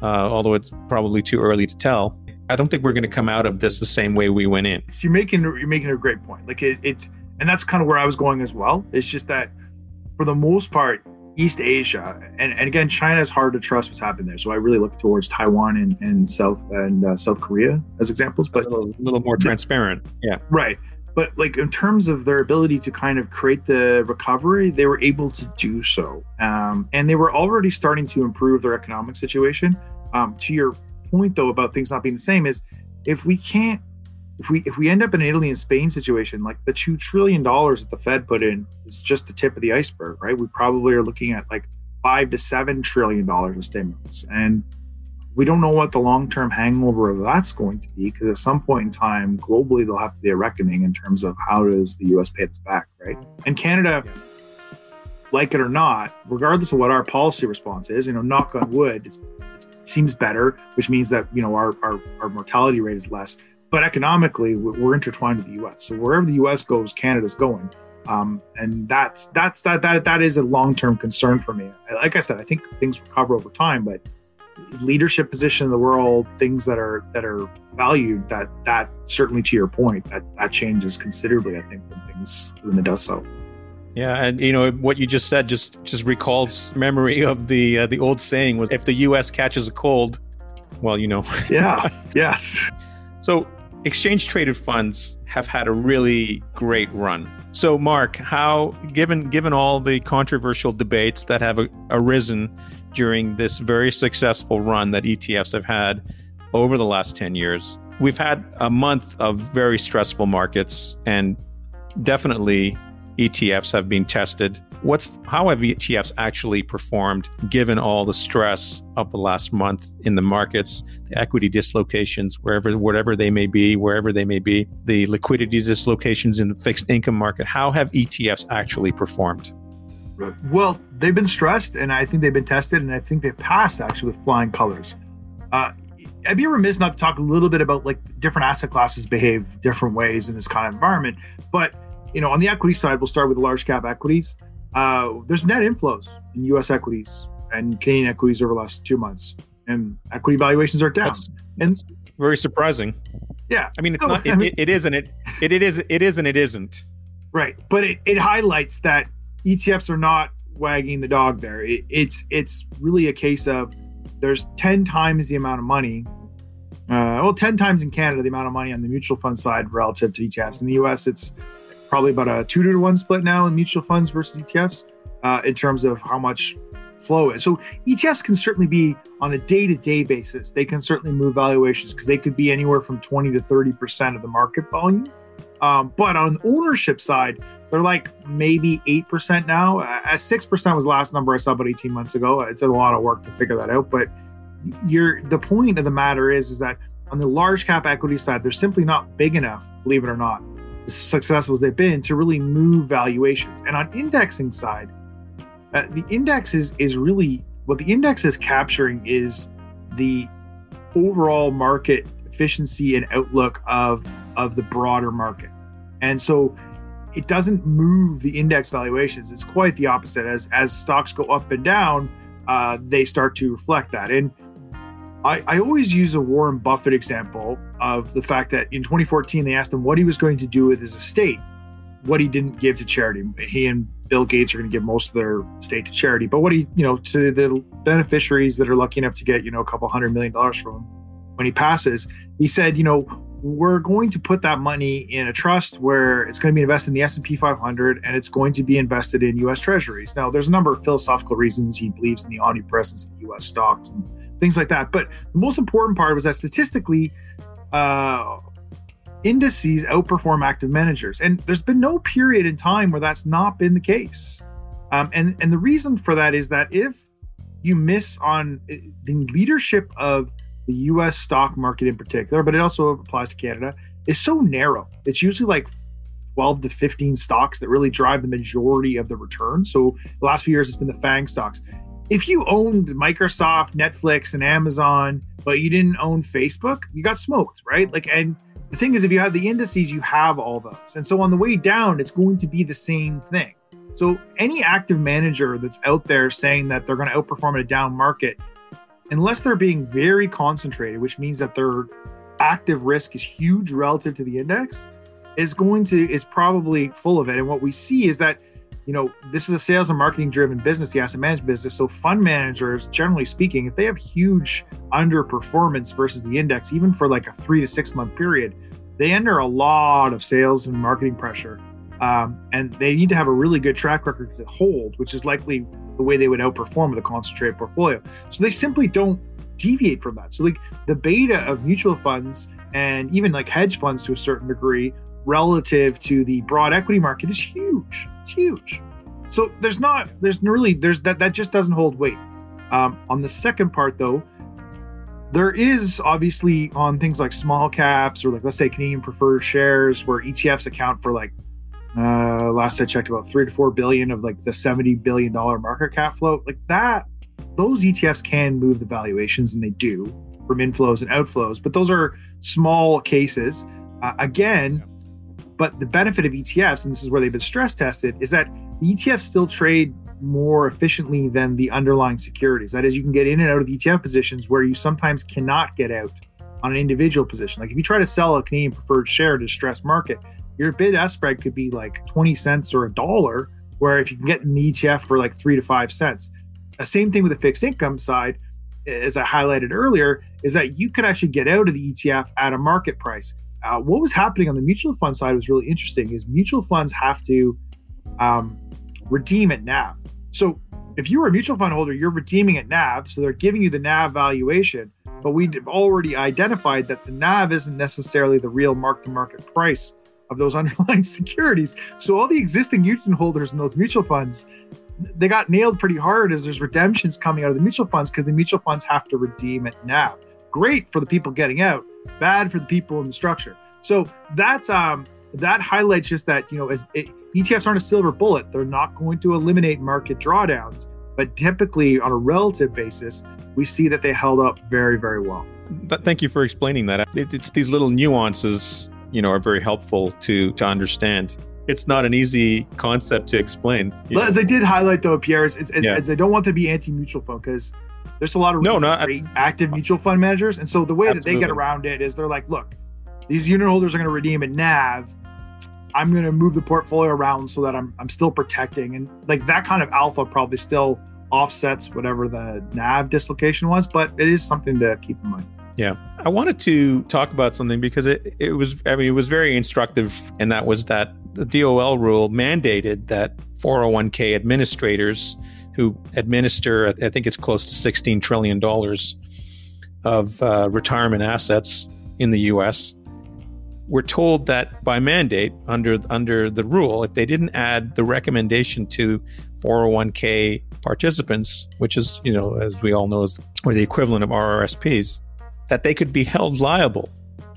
uh, although it's probably too early to tell. I don't think we're going to come out of this the same way we went in. It's- you're making you're making a great point. Like it, it's and that's kind of where I was going as well. It's just that for the most part, East Asia, and, and again, China is hard to trust what's happened there. So I really look towards Taiwan and, and South and uh, South Korea as examples. But a little, a little more transparent. Yeah. Right. But like in terms of their ability to kind of create the recovery, they were able to do so, um, and they were already starting to improve their economic situation. Um, to your point though about things not being the same is if we can't if we if we end up in an Italy and Spain situation, like the two trillion dollars that the Fed put in is just the tip of the iceberg, right? We probably are looking at like five to seven trillion dollars of stimulus, and we don't know what the long term hangover of that's going to be because at some point in time, globally, there'll have to be a reckoning in terms of how does the U.S. pay this back, right? And Canada. Like it or not, regardless of what our policy response is, you know, knock on wood, it seems better, which means that you know our, our, our mortality rate is less but economically we're intertwined with the U.S. So wherever the U.S. goes, Canada's going, um, and that's that's that that that is a long term concern for me. Like I said, I think things recover over time, but leadership position in the world, things that are that are valued, that that certainly to your point, that that changes considerably. I think when things when the dust settles. Yeah, and you know what you just said just just recalls memory of the uh, the old saying was if the U.S. catches a cold, well, you know. yeah. Yes. So exchange traded funds have had a really great run. So, Mark, how given given all the controversial debates that have arisen during this very successful run that ETFs have had over the last 10 years, we've had a month of very stressful markets and definitely ETFs have been tested what's how have ETFs actually performed given all the stress of the last month in the markets, the equity dislocations, wherever whatever they may be, wherever they may be, the liquidity dislocations in the fixed income market? How have ETFs actually performed? Well, they've been stressed, and I think they've been tested, and I think they've passed actually with flying colors. Uh, I'd be remiss not to talk a little bit about like different asset classes behave different ways in this kind of environment. But you know, on the equity side, we'll start with large cap equities. Uh, there's net inflows in U.S. equities and Canadian equities over the last two months, and equity valuations are down. That's, and very surprising. Yeah, I mean, it's not. It, I mean, it, it is and it, it it is it is and it isn't. Right, but it, it highlights that ETFs are not wagging the dog there. It, it's it's really a case of there's ten times the amount of money. Uh, well, ten times in Canada the amount of money on the mutual fund side relative to ETFs. In the U.S., it's probably about a two to one split now in mutual funds versus ETFs uh, in terms of how much flow is. So ETFs can certainly be on a day to day basis. They can certainly move valuations because they could be anywhere from 20 to 30% of the market volume. Um, but on the ownership side, they're like maybe 8% now. Uh, 6% was the last number I saw about 18 months ago. It's a lot of work to figure that out. But you're, the point of the matter is, is that on the large cap equity side, they're simply not big enough, believe it or not, successful as they've been to really move valuations. And on indexing side, uh, the index is is really what the index is capturing is the overall market efficiency and outlook of of the broader market. And so it doesn't move the index valuations. It's quite the opposite. As as stocks go up and down, uh, they start to reflect that. And I, I always use a Warren Buffett example of the fact that in 2014 they asked him what he was going to do with his estate, what he didn't give to charity. He and Bill Gates are going to give most of their estate to charity, but what he, you know, to the beneficiaries that are lucky enough to get, you know, a couple hundred million dollars from him when he passes, he said, you know, we're going to put that money in a trust where it's going to be invested in the S&P 500 and it's going to be invested in US treasuries. Now, there's a number of philosophical reasons he believes in the omnipresence of US stocks and things like that. But the most important part was that statistically, uh, indices outperform active managers, and there's been no period in time where that's not been the case. Um, and and the reason for that is that if you miss on uh, the leadership of the U.S. stock market in particular, but it also applies to Canada, is so narrow. It's usually like 12 to 15 stocks that really drive the majority of the return. So the last few years, it's been the FANG stocks if you owned Microsoft, Netflix, and Amazon, but you didn't own Facebook, you got smoked, right? Like, and the thing is, if you have the indices, you have all those. And so on the way down, it's going to be the same thing. So any active manager that's out there saying that they're going to outperform in a down market, unless they're being very concentrated, which means that their active risk is huge relative to the index, is going to is probably full of it. And what we see is that you know, this is a sales and marketing driven business, the asset management business. So fund managers, generally speaking, if they have huge underperformance versus the index, even for like a three to six month period, they enter a lot of sales and marketing pressure. Um, and they need to have a really good track record to hold, which is likely the way they would outperform with a concentrated portfolio. So they simply don't deviate from that. So like the beta of mutual funds and even like hedge funds to a certain degree relative to the broad equity market is huge. It's huge. So there's not there's really there's that that just doesn't hold weight. Um, on the second part though, there is obviously on things like small caps or like let's say Canadian preferred shares where ETFs account for like uh, last I checked about three to four billion of like the 70 billion dollar market cap float like that those ETFs can move the valuations and they do from inflows and outflows but those are small cases uh, again but the benefit of ETFs and this is where they've been stress tested is that the ETFs still trade more efficiently than the underlying securities that is you can get in and out of the ETF positions where you sometimes cannot get out on an individual position like if you try to sell a Canadian preferred share to stress market your bid ask spread could be like 20 cents or a dollar, where if you can get an ETF for like three to five cents. The same thing with the fixed income side, as I highlighted earlier, is that you could actually get out of the ETF at a market price. Uh, what was happening on the mutual fund side was really interesting. Is mutual funds have to um, redeem at NAV. So if you were a mutual fund holder, you're redeeming at NAV, so they're giving you the NAV valuation. But we've already identified that the NAV isn't necessarily the real mark-to-market price of those underlying securities. So all the existing unit holders in those mutual funds, they got nailed pretty hard as there's redemptions coming out of the mutual funds because the mutual funds have to redeem it NAV. Great for the people getting out, bad for the people in the structure. So that's um that highlights just that you know as it, ETFs aren't a silver bullet. They're not going to eliminate market drawdowns, but typically on a relative basis, we see that they held up very very well. But Thank you for explaining that. It's these little nuances you know are very helpful to to understand it's not an easy concept to explain. As I did highlight though, Pierre, is, is, yeah. I don't want to be anti-mutual fund because there's a lot of really no, no, great I, active mutual fund managers, and so the way absolutely. that they get around it is they're like, look, these unit holders are going to redeem at NAV. I'm going to move the portfolio around so that I'm I'm still protecting, and like that kind of alpha probably still offsets whatever the NAV dislocation was, but it is something to keep in mind. Yeah. I wanted to talk about something because it, it was, I mean, it was very instructive, and that was that the DOL rule mandated that 401k administrators who administer, I think it's close to $16 trillion of uh, retirement assets in the US, were told that by mandate under under the rule, if they didn't add the recommendation to 401k participants, which is, you know, as we all know, is or the equivalent of RRSPs, that they could be held liable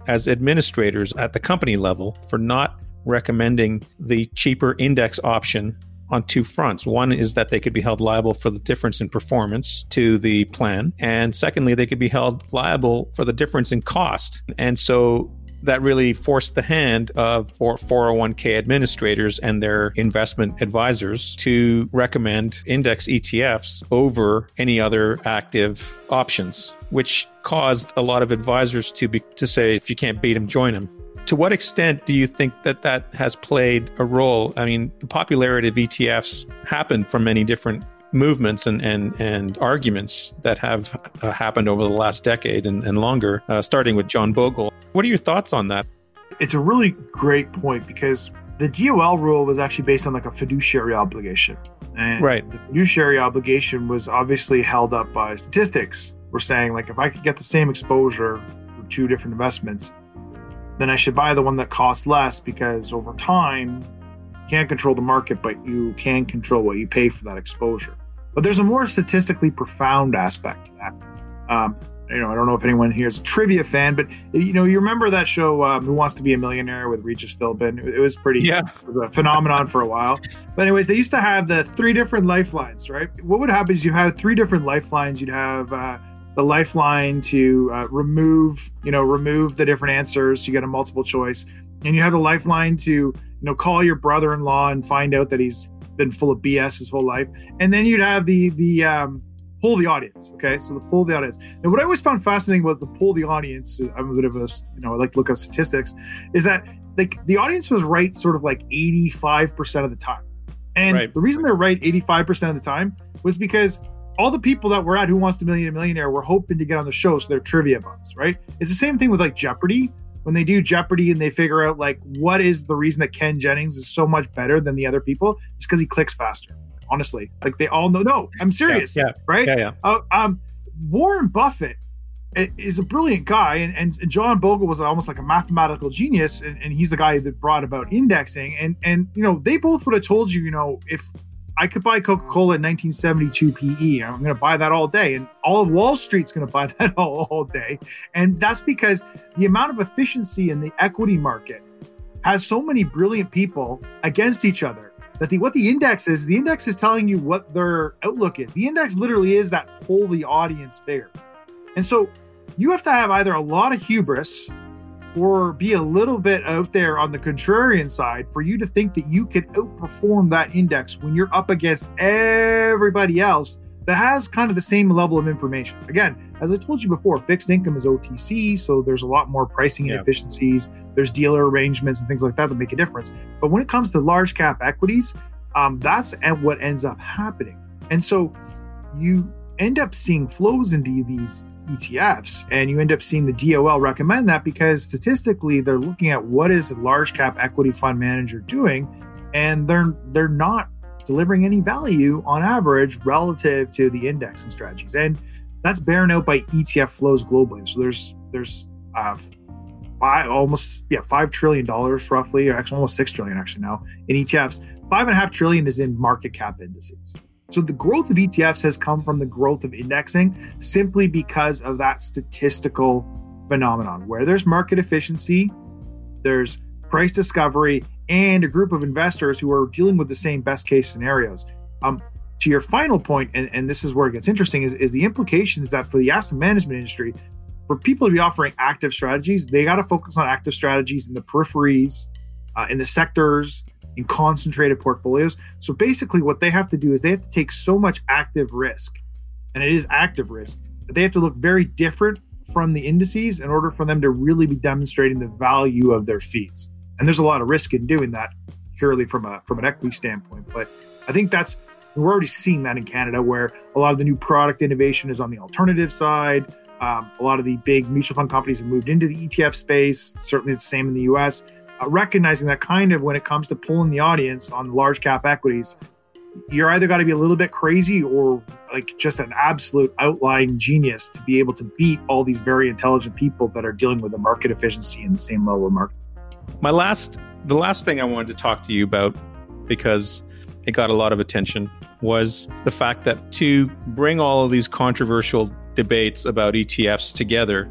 as administrators at the company level for not recommending the cheaper index option on two fronts. One is that they could be held liable for the difference in performance to the plan. And secondly, they could be held liable for the difference in cost. And so that really forced the hand of 401k administrators and their investment advisors to recommend index ETFs over any other active options, which caused a lot of advisors to be to say if you can't beat them, join them. To what extent do you think that that has played a role? I mean, the popularity of ETFs happened from many different movements and, and, and arguments that have uh, happened over the last decade and, and longer, uh, starting with John Bogle. What are your thoughts on that? It's a really great point because the DOL rule was actually based on like a fiduciary obligation. And right. the fiduciary obligation was obviously held up by statistics. We're saying like if I could get the same exposure for two different investments, then I should buy the one that costs less because over time you can't control the market, but you can control what you pay for that exposure. But there's a more statistically profound aspect to that. Um, you know, I don't know if anyone here is a trivia fan, but you know, you remember that show um, "Who Wants to Be a Millionaire" with Regis Philbin? It was pretty, yeah, was a phenomenon for a while. But anyways, they used to have the three different lifelines, right? What would happen is you have three different lifelines. You'd have uh, the lifeline to uh, remove, you know, remove the different answers. You get a multiple choice, and you have the lifeline to you know, call your brother-in-law and find out that he's been full of BS his whole life. And then you'd have the the um, pull the audience. Okay, so the pull the audience. And what I always found fascinating about the pull the audience, I'm a bit of a you know I like to look at statistics, is that like the audience was right sort of like 85 percent of the time. And Right. the reason they're right 85% of the time was because all the people that were at Who Wants to Million a Millionaire were hoping to get on the show, so they're trivia buffs, right? It's the same thing with like Jeopardy. When they do Jeopardy and they figure out like what is the reason that Ken Jennings is so much better than the other people, it's because he clicks faster. Honestly, like they all know. No, I'm serious, Yeah, right? yeah, yeah. Uh, um, Warren Buffett is a brilliant guy, and, and John Bogle was almost like a mathematical genius, and, and he's the guy that brought about indexing. And and you know they both would have told you, you know, if I could buy Coca Cola at 1972 PE, I'm going to buy that all day, and all of Wall Street's going to buy that all, all day, and that's because the amount of efficiency in the equity market has so many brilliant people against each other that the what the index is the index is telling you what their outlook is. The index literally is that pull the audience figure and so you have to have either a lot of hubris or be a little bit out there on the contrarian side for you to think that you can outperform that index when you're up against everybody else that has kind of the same level of information. Again, as I told you before, fixed income is OTC, so there's a lot more pricing Yeah. inefficiencies. There's dealer arrangements and things like that that make a difference. But when it comes to large cap equities, um, that's at what ends up happening. And so you end up seeing flows into these ETFs, and you end up seeing the DOL recommend that because statistically they're looking at what is a large cap equity fund manager doing, and they're they're not delivering any value on average relative to the indexing strategies, and that's borne out by ETF flows globally. So there's there's uh, five almost yeah five trillion dollars roughly, or actually almost six trillion actually now in ETFs. Five and a half trillion is in market cap indices. So the growth of ETFs has come from the growth of indexing simply because of that statistical phenomenon where there's market efficiency, there's price discovery, and a group of investors who are dealing with the same best case scenarios. Um, to your final point, and, and this is where it gets interesting, is, is the implication is that for the asset management industry, for people to be offering active strategies, they got to focus on active strategies in the peripheries, uh, in the sectors, in concentrated portfolios. So basically, what they have to do is they have to take so much active risk, and it is active risk, that they have to look very different from the indices in order for them to really be demonstrating the value of their fees. And there's a lot of risk in doing that purely from a from an equity standpoint. But I think that's we're already seeing that in Canada, where a lot of the new product innovation is on the alternative side. Um, a lot of the big mutual fund companies have moved into the ETF space. Certainly, the same in the U.S Uh, recognizing that kind of when it comes to pulling the audience on large cap equities, you're either got to be a little bit crazy or like just an absolute outlying genius to be able to beat all these very intelligent people that are dealing with the market efficiency and the same level of market. My last, the last thing I wanted to talk to you about, because it got a lot of attention, was the fact that to bring all of these controversial debates about ETFs together,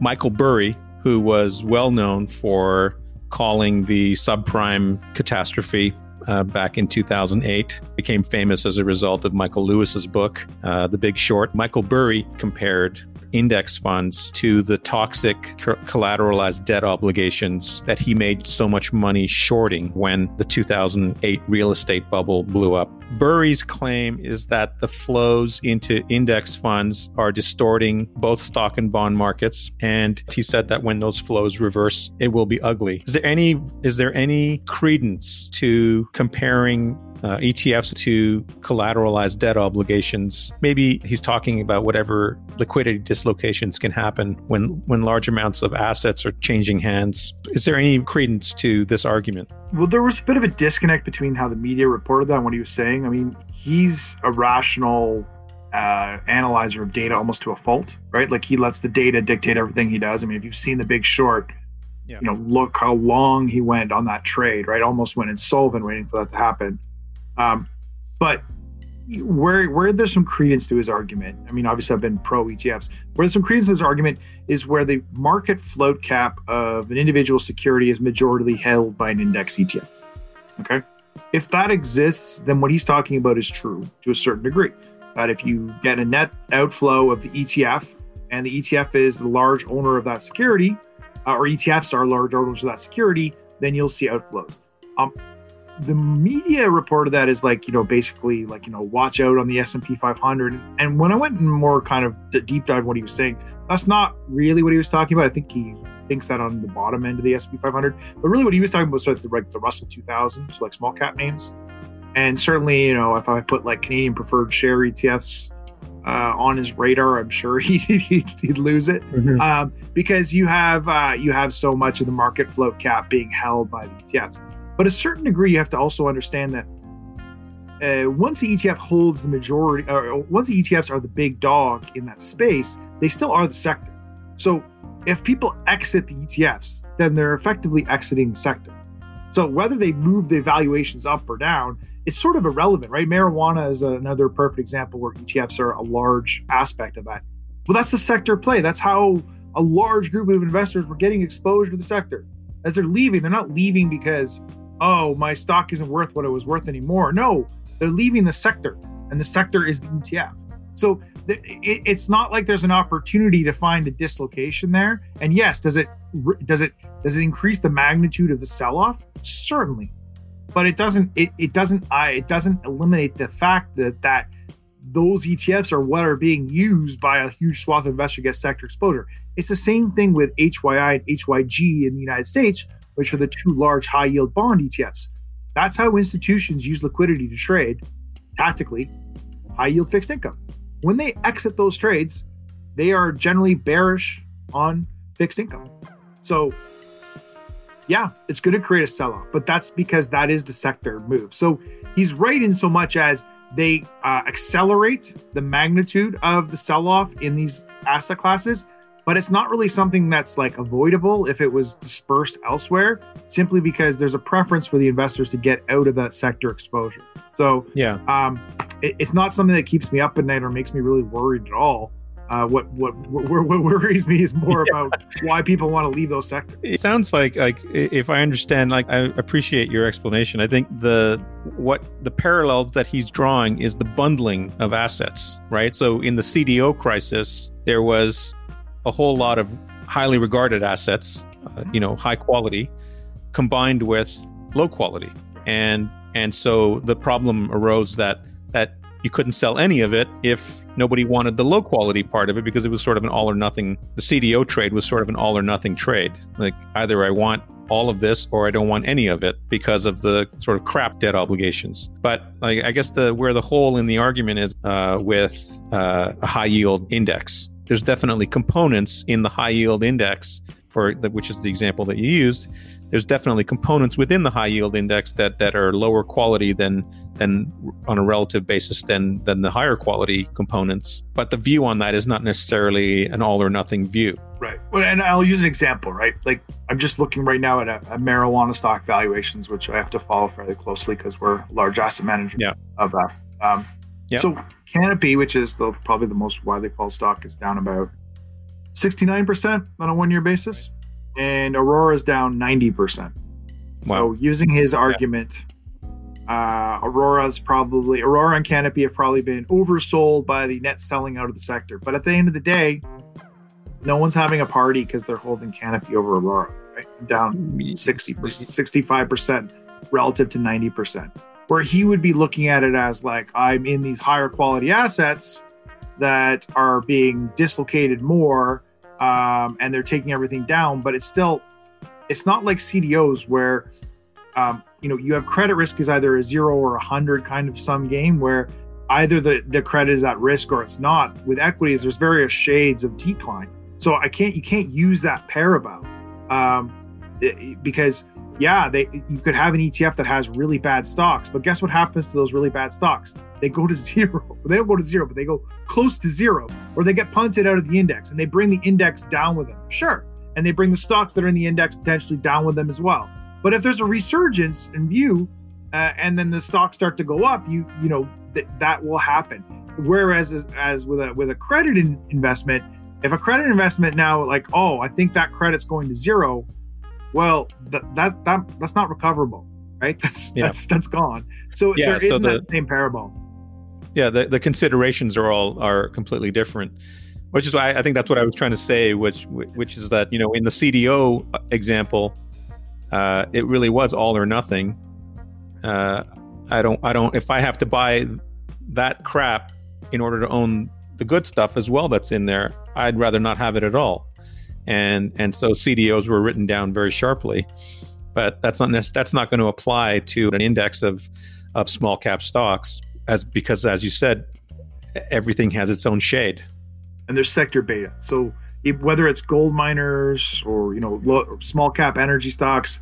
Michael Burry, who was well known for calling the subprime catastrophe uh, back in 2008, became famous as a result of Michael Lewis's book, uh, The Big Short. Michael Burry compared index funds to the toxic collateralized debt obligations that he made so much money shorting when the 2008 real estate bubble blew up. Burry's claim is that the flows into index funds are distorting both stock and bond markets and he said that when those flows reverse it will be ugly. Is there any is there any credence to comparing uh, ETFs to collateralize debt obligations. Maybe he's talking about whatever liquidity dislocations can happen when when large amounts of assets are changing hands. Is there any credence to this argument? Well, there was a bit of a disconnect between how the media reported that and what he was saying. I mean, he's a rational uh, analyzer of data almost to a fault, right? Like he lets the data dictate everything he does. I mean, if you've seen The Big Short, Yeah. you know, look how long he went on that trade, right? Almost went insolvent waiting for that to happen. Um, but where where there's some credence to his argument, I mean, obviously I've been pro ETFs. Where there's some credence to his argument is where the market float cap of an individual security is majority held by an index ETF. Okay, if that exists, then what he's talking about is true to a certain degree. That if you get a net outflow of the ETF, and the ETF is the large owner of that security, uh, or ETFs are large owners of that security, then you'll see outflows. Um, the media reported that as like you know basically like you know watch out on the S&P 500 and when I went in more kind of deep dive what he was saying that's not really what he was talking about. I think he thinks that on the bottom end of the S&P 500 but really what he was talking about was sort of the, like the Russell 2000 so like small cap names. And certainly, you know, if I put like Canadian preferred share ETFs uh, on his radar, I'm sure he'd, he'd, he'd lose it. Mm-hmm. um, because you have uh, you have so much of the market float cap being held by the ETFs. But a certain degree, you have to also understand that uh, once the ETF holds the majority, or once the ETFs are the big dog in that space, they still are the sector. So if people exit the ETFs, then they're effectively exiting the sector. So whether they move the valuations up or down, it's sort of irrelevant, right? Marijuana is another perfect example where ETFs are a large aspect of that. Well, that's the sector play. That's how a large group of investors were getting exposure to the sector. As they're leaving, they're not leaving because, oh, my stock isn't worth what it was worth anymore. No, they're leaving the sector, and the sector is the ETF. So it's not like there's an opportunity to find a dislocation there. And yes, does it does it does it increase the magnitude of the sell-off? Certainly, but it doesn't it, it doesn't I it doesn't eliminate the fact that that those ETFs are what are being used by a huge swath of investors to get sector exposure. It's the same thing with HYI and HYG in the United States, which are the two large high yield bond ETFs. That's how institutions use liquidity to trade tactically high yield fixed income. When they exit those trades, they are generally bearish on fixed income. So, yeah, it's going to create a sell off, but that's because that is the sector move. So, he's right in so much as they uh, accelerate the magnitude of the sell off in these asset classes but it's not really something that's like avoidable if it was dispersed elsewhere simply because there's a preference for the investors to get out of that sector exposure so yeah um, it, it's not something that keeps me up at night or makes me really worried at all uh, what, what, what what worries me is more yeah. about why people want to leave those sectors. It sounds like like if I understand, like I appreciate your explanation. I think the what the parallels that he's drawing is the bundling of assets, right? So in the CDO crisis, there was a whole lot of highly regarded assets, uh, you know, high quality, combined with low quality, and and so the problem arose that that you couldn't sell any of it if nobody wanted the low quality part of it because it was sort of an all or nothing. The CDO trade was sort of an all or nothing trade. Like either I want all of this or I don't want any of it because of the sort of crap debt obligations. But like, I guess the where the hole in the argument is uh, with uh, a high yield index there's definitely components in the high yield index for the, which is the example that you used. There's definitely components within the high yield index that that are lower quality than than on a relative basis than than the higher quality components but the view on that is not necessarily an all or nothing view. Right. Well, and i'll use an example right? Like i'm just looking right now at a, a marijuana stock valuations which i have to follow fairly closely because we're a large asset manager yeah. of that. Um, Yep. So Canopy, which is the probably the most widely followed stock, is down about 69% on a one year basis. And Aurora is down 90%. Wow. So using his argument, uh, Aurora's probably Aurora and Canopy have probably been oversold by the net selling out of the sector. But at the end of the day, no one's having a party because they're holding Canopy over Aurora, right? Down 60%, 65% relative to 90% where he would be looking at it as like I'm in these higher quality assets that are being dislocated more um, and they're taking everything down but it's still it's not like cdos where um, you know you have credit risk is either a zero or a hundred kind of sum game where either the, the credit is at risk or it's not. With equities there's various shades of decline. So i can't you can't use that parallel um, because yeah, they you could have an ETF that has really bad stocks, but guess what happens to those really bad stocks? They go to zero. They don't go to zero, but they go close to zero, or they get punted out of the index and they bring the index down with them. Sure. And they bring the stocks that are in the index potentially down with them as well. But if there's a resurgence in view, uh, and then the stocks start to go up, you you know that that will happen. Whereas as, as with a with a credit in investment, if a credit investment now like oh I think that credit's going to zero, well that that, that that's not recoverable right that's yeah. that's that's gone so yeah, there so isn't the, that same parable yeah the, the considerations are all are completely different which is why I think that's what I was trying to say, which which is that you know in the CDO example, uh, it really was all or nothing. Uh, I don't I don't if I have to buy that crap in order to own the good stuff as well that's in there, I'd rather not have it at all and and so CDOs were written down very sharply. But that's not that's not going to apply to an index of of small cap stocks, as because as you said, everything has its own shade. And there's sector beta. So whether it's gold miners or you know low, small cap energy stocks,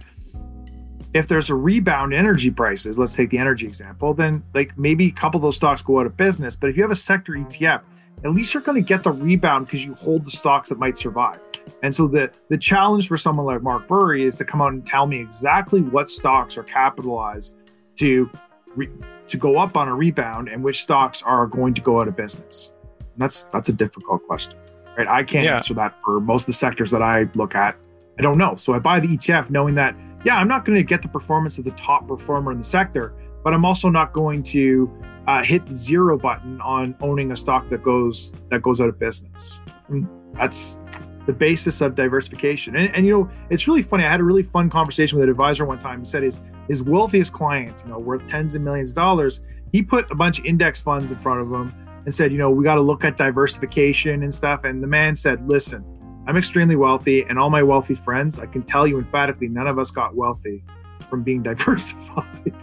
if there's a rebound in energy prices, let's take the energy example, then like maybe a couple of those stocks go out of business. But if you have a sector ETF, at least you're going to get the rebound because you hold the stocks that might survive. And so the the challenge for someone like Mark Burry is to come out and tell me exactly what stocks are capitalized to re, to go up on a rebound and which stocks are going to go out of business. And that's that's a difficult question. Right? I can't yeah. answer that for most of the sectors that I look at. I don't know. So I buy the ETF knowing that yeah, I'm not going to get the performance of the top performer in the sector, but I'm also not going to uh, hit the zero button on owning a stock that goes that goes out of business. And that's the basis of diversification. And, and you know, it's really funny. I had a really fun conversation with an advisor one time. He said his his wealthiest client, you know, worth tens of millions of dollars, he put a bunch of index funds in front of him and said, you know, we got to look at diversification and stuff. And the man said, listen, I'm extremely wealthy, and all my wealthy friends, I can tell you emphatically, none of us got wealthy from being diversified.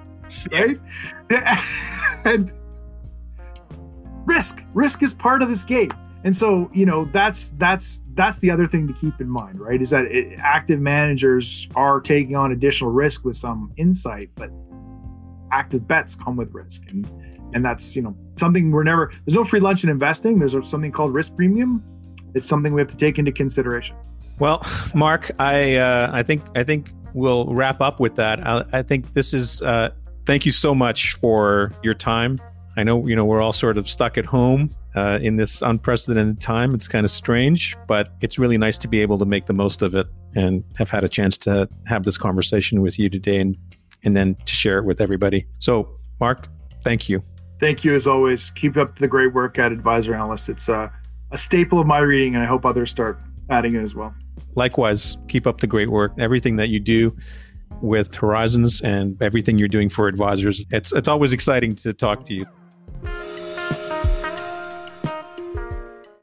right? and risk, risk is part of this game. And so, you know, that's that's that's the other thing to keep in mind, right? Is that it, active managers are taking on additional risk with some insight, but active bets come with risk, and and that's you know something we're never. There's no free lunch in investing. There's something called risk premium, it's something we have to take into consideration. Well, Mark, I uh, I think I think we'll wrap up with that. I, I think this is. Uh, thank you so much for your time. I know you know we're all sort of stuck at home uh, in this unprecedented time. It's kind of strange, but it's really nice to be able to make the most of it and have had a chance to have this conversation with you today and and then to share it with everybody. So, Mark, thank you. Thank you as always. Keep up the great work at Advisor Analyst. It's uh a staple of my reading, and I hope others start adding it as well. Likewise, keep up the great work. Everything that you do with Horizons and everything you're doing for advisors, it's it's always exciting to talk to you.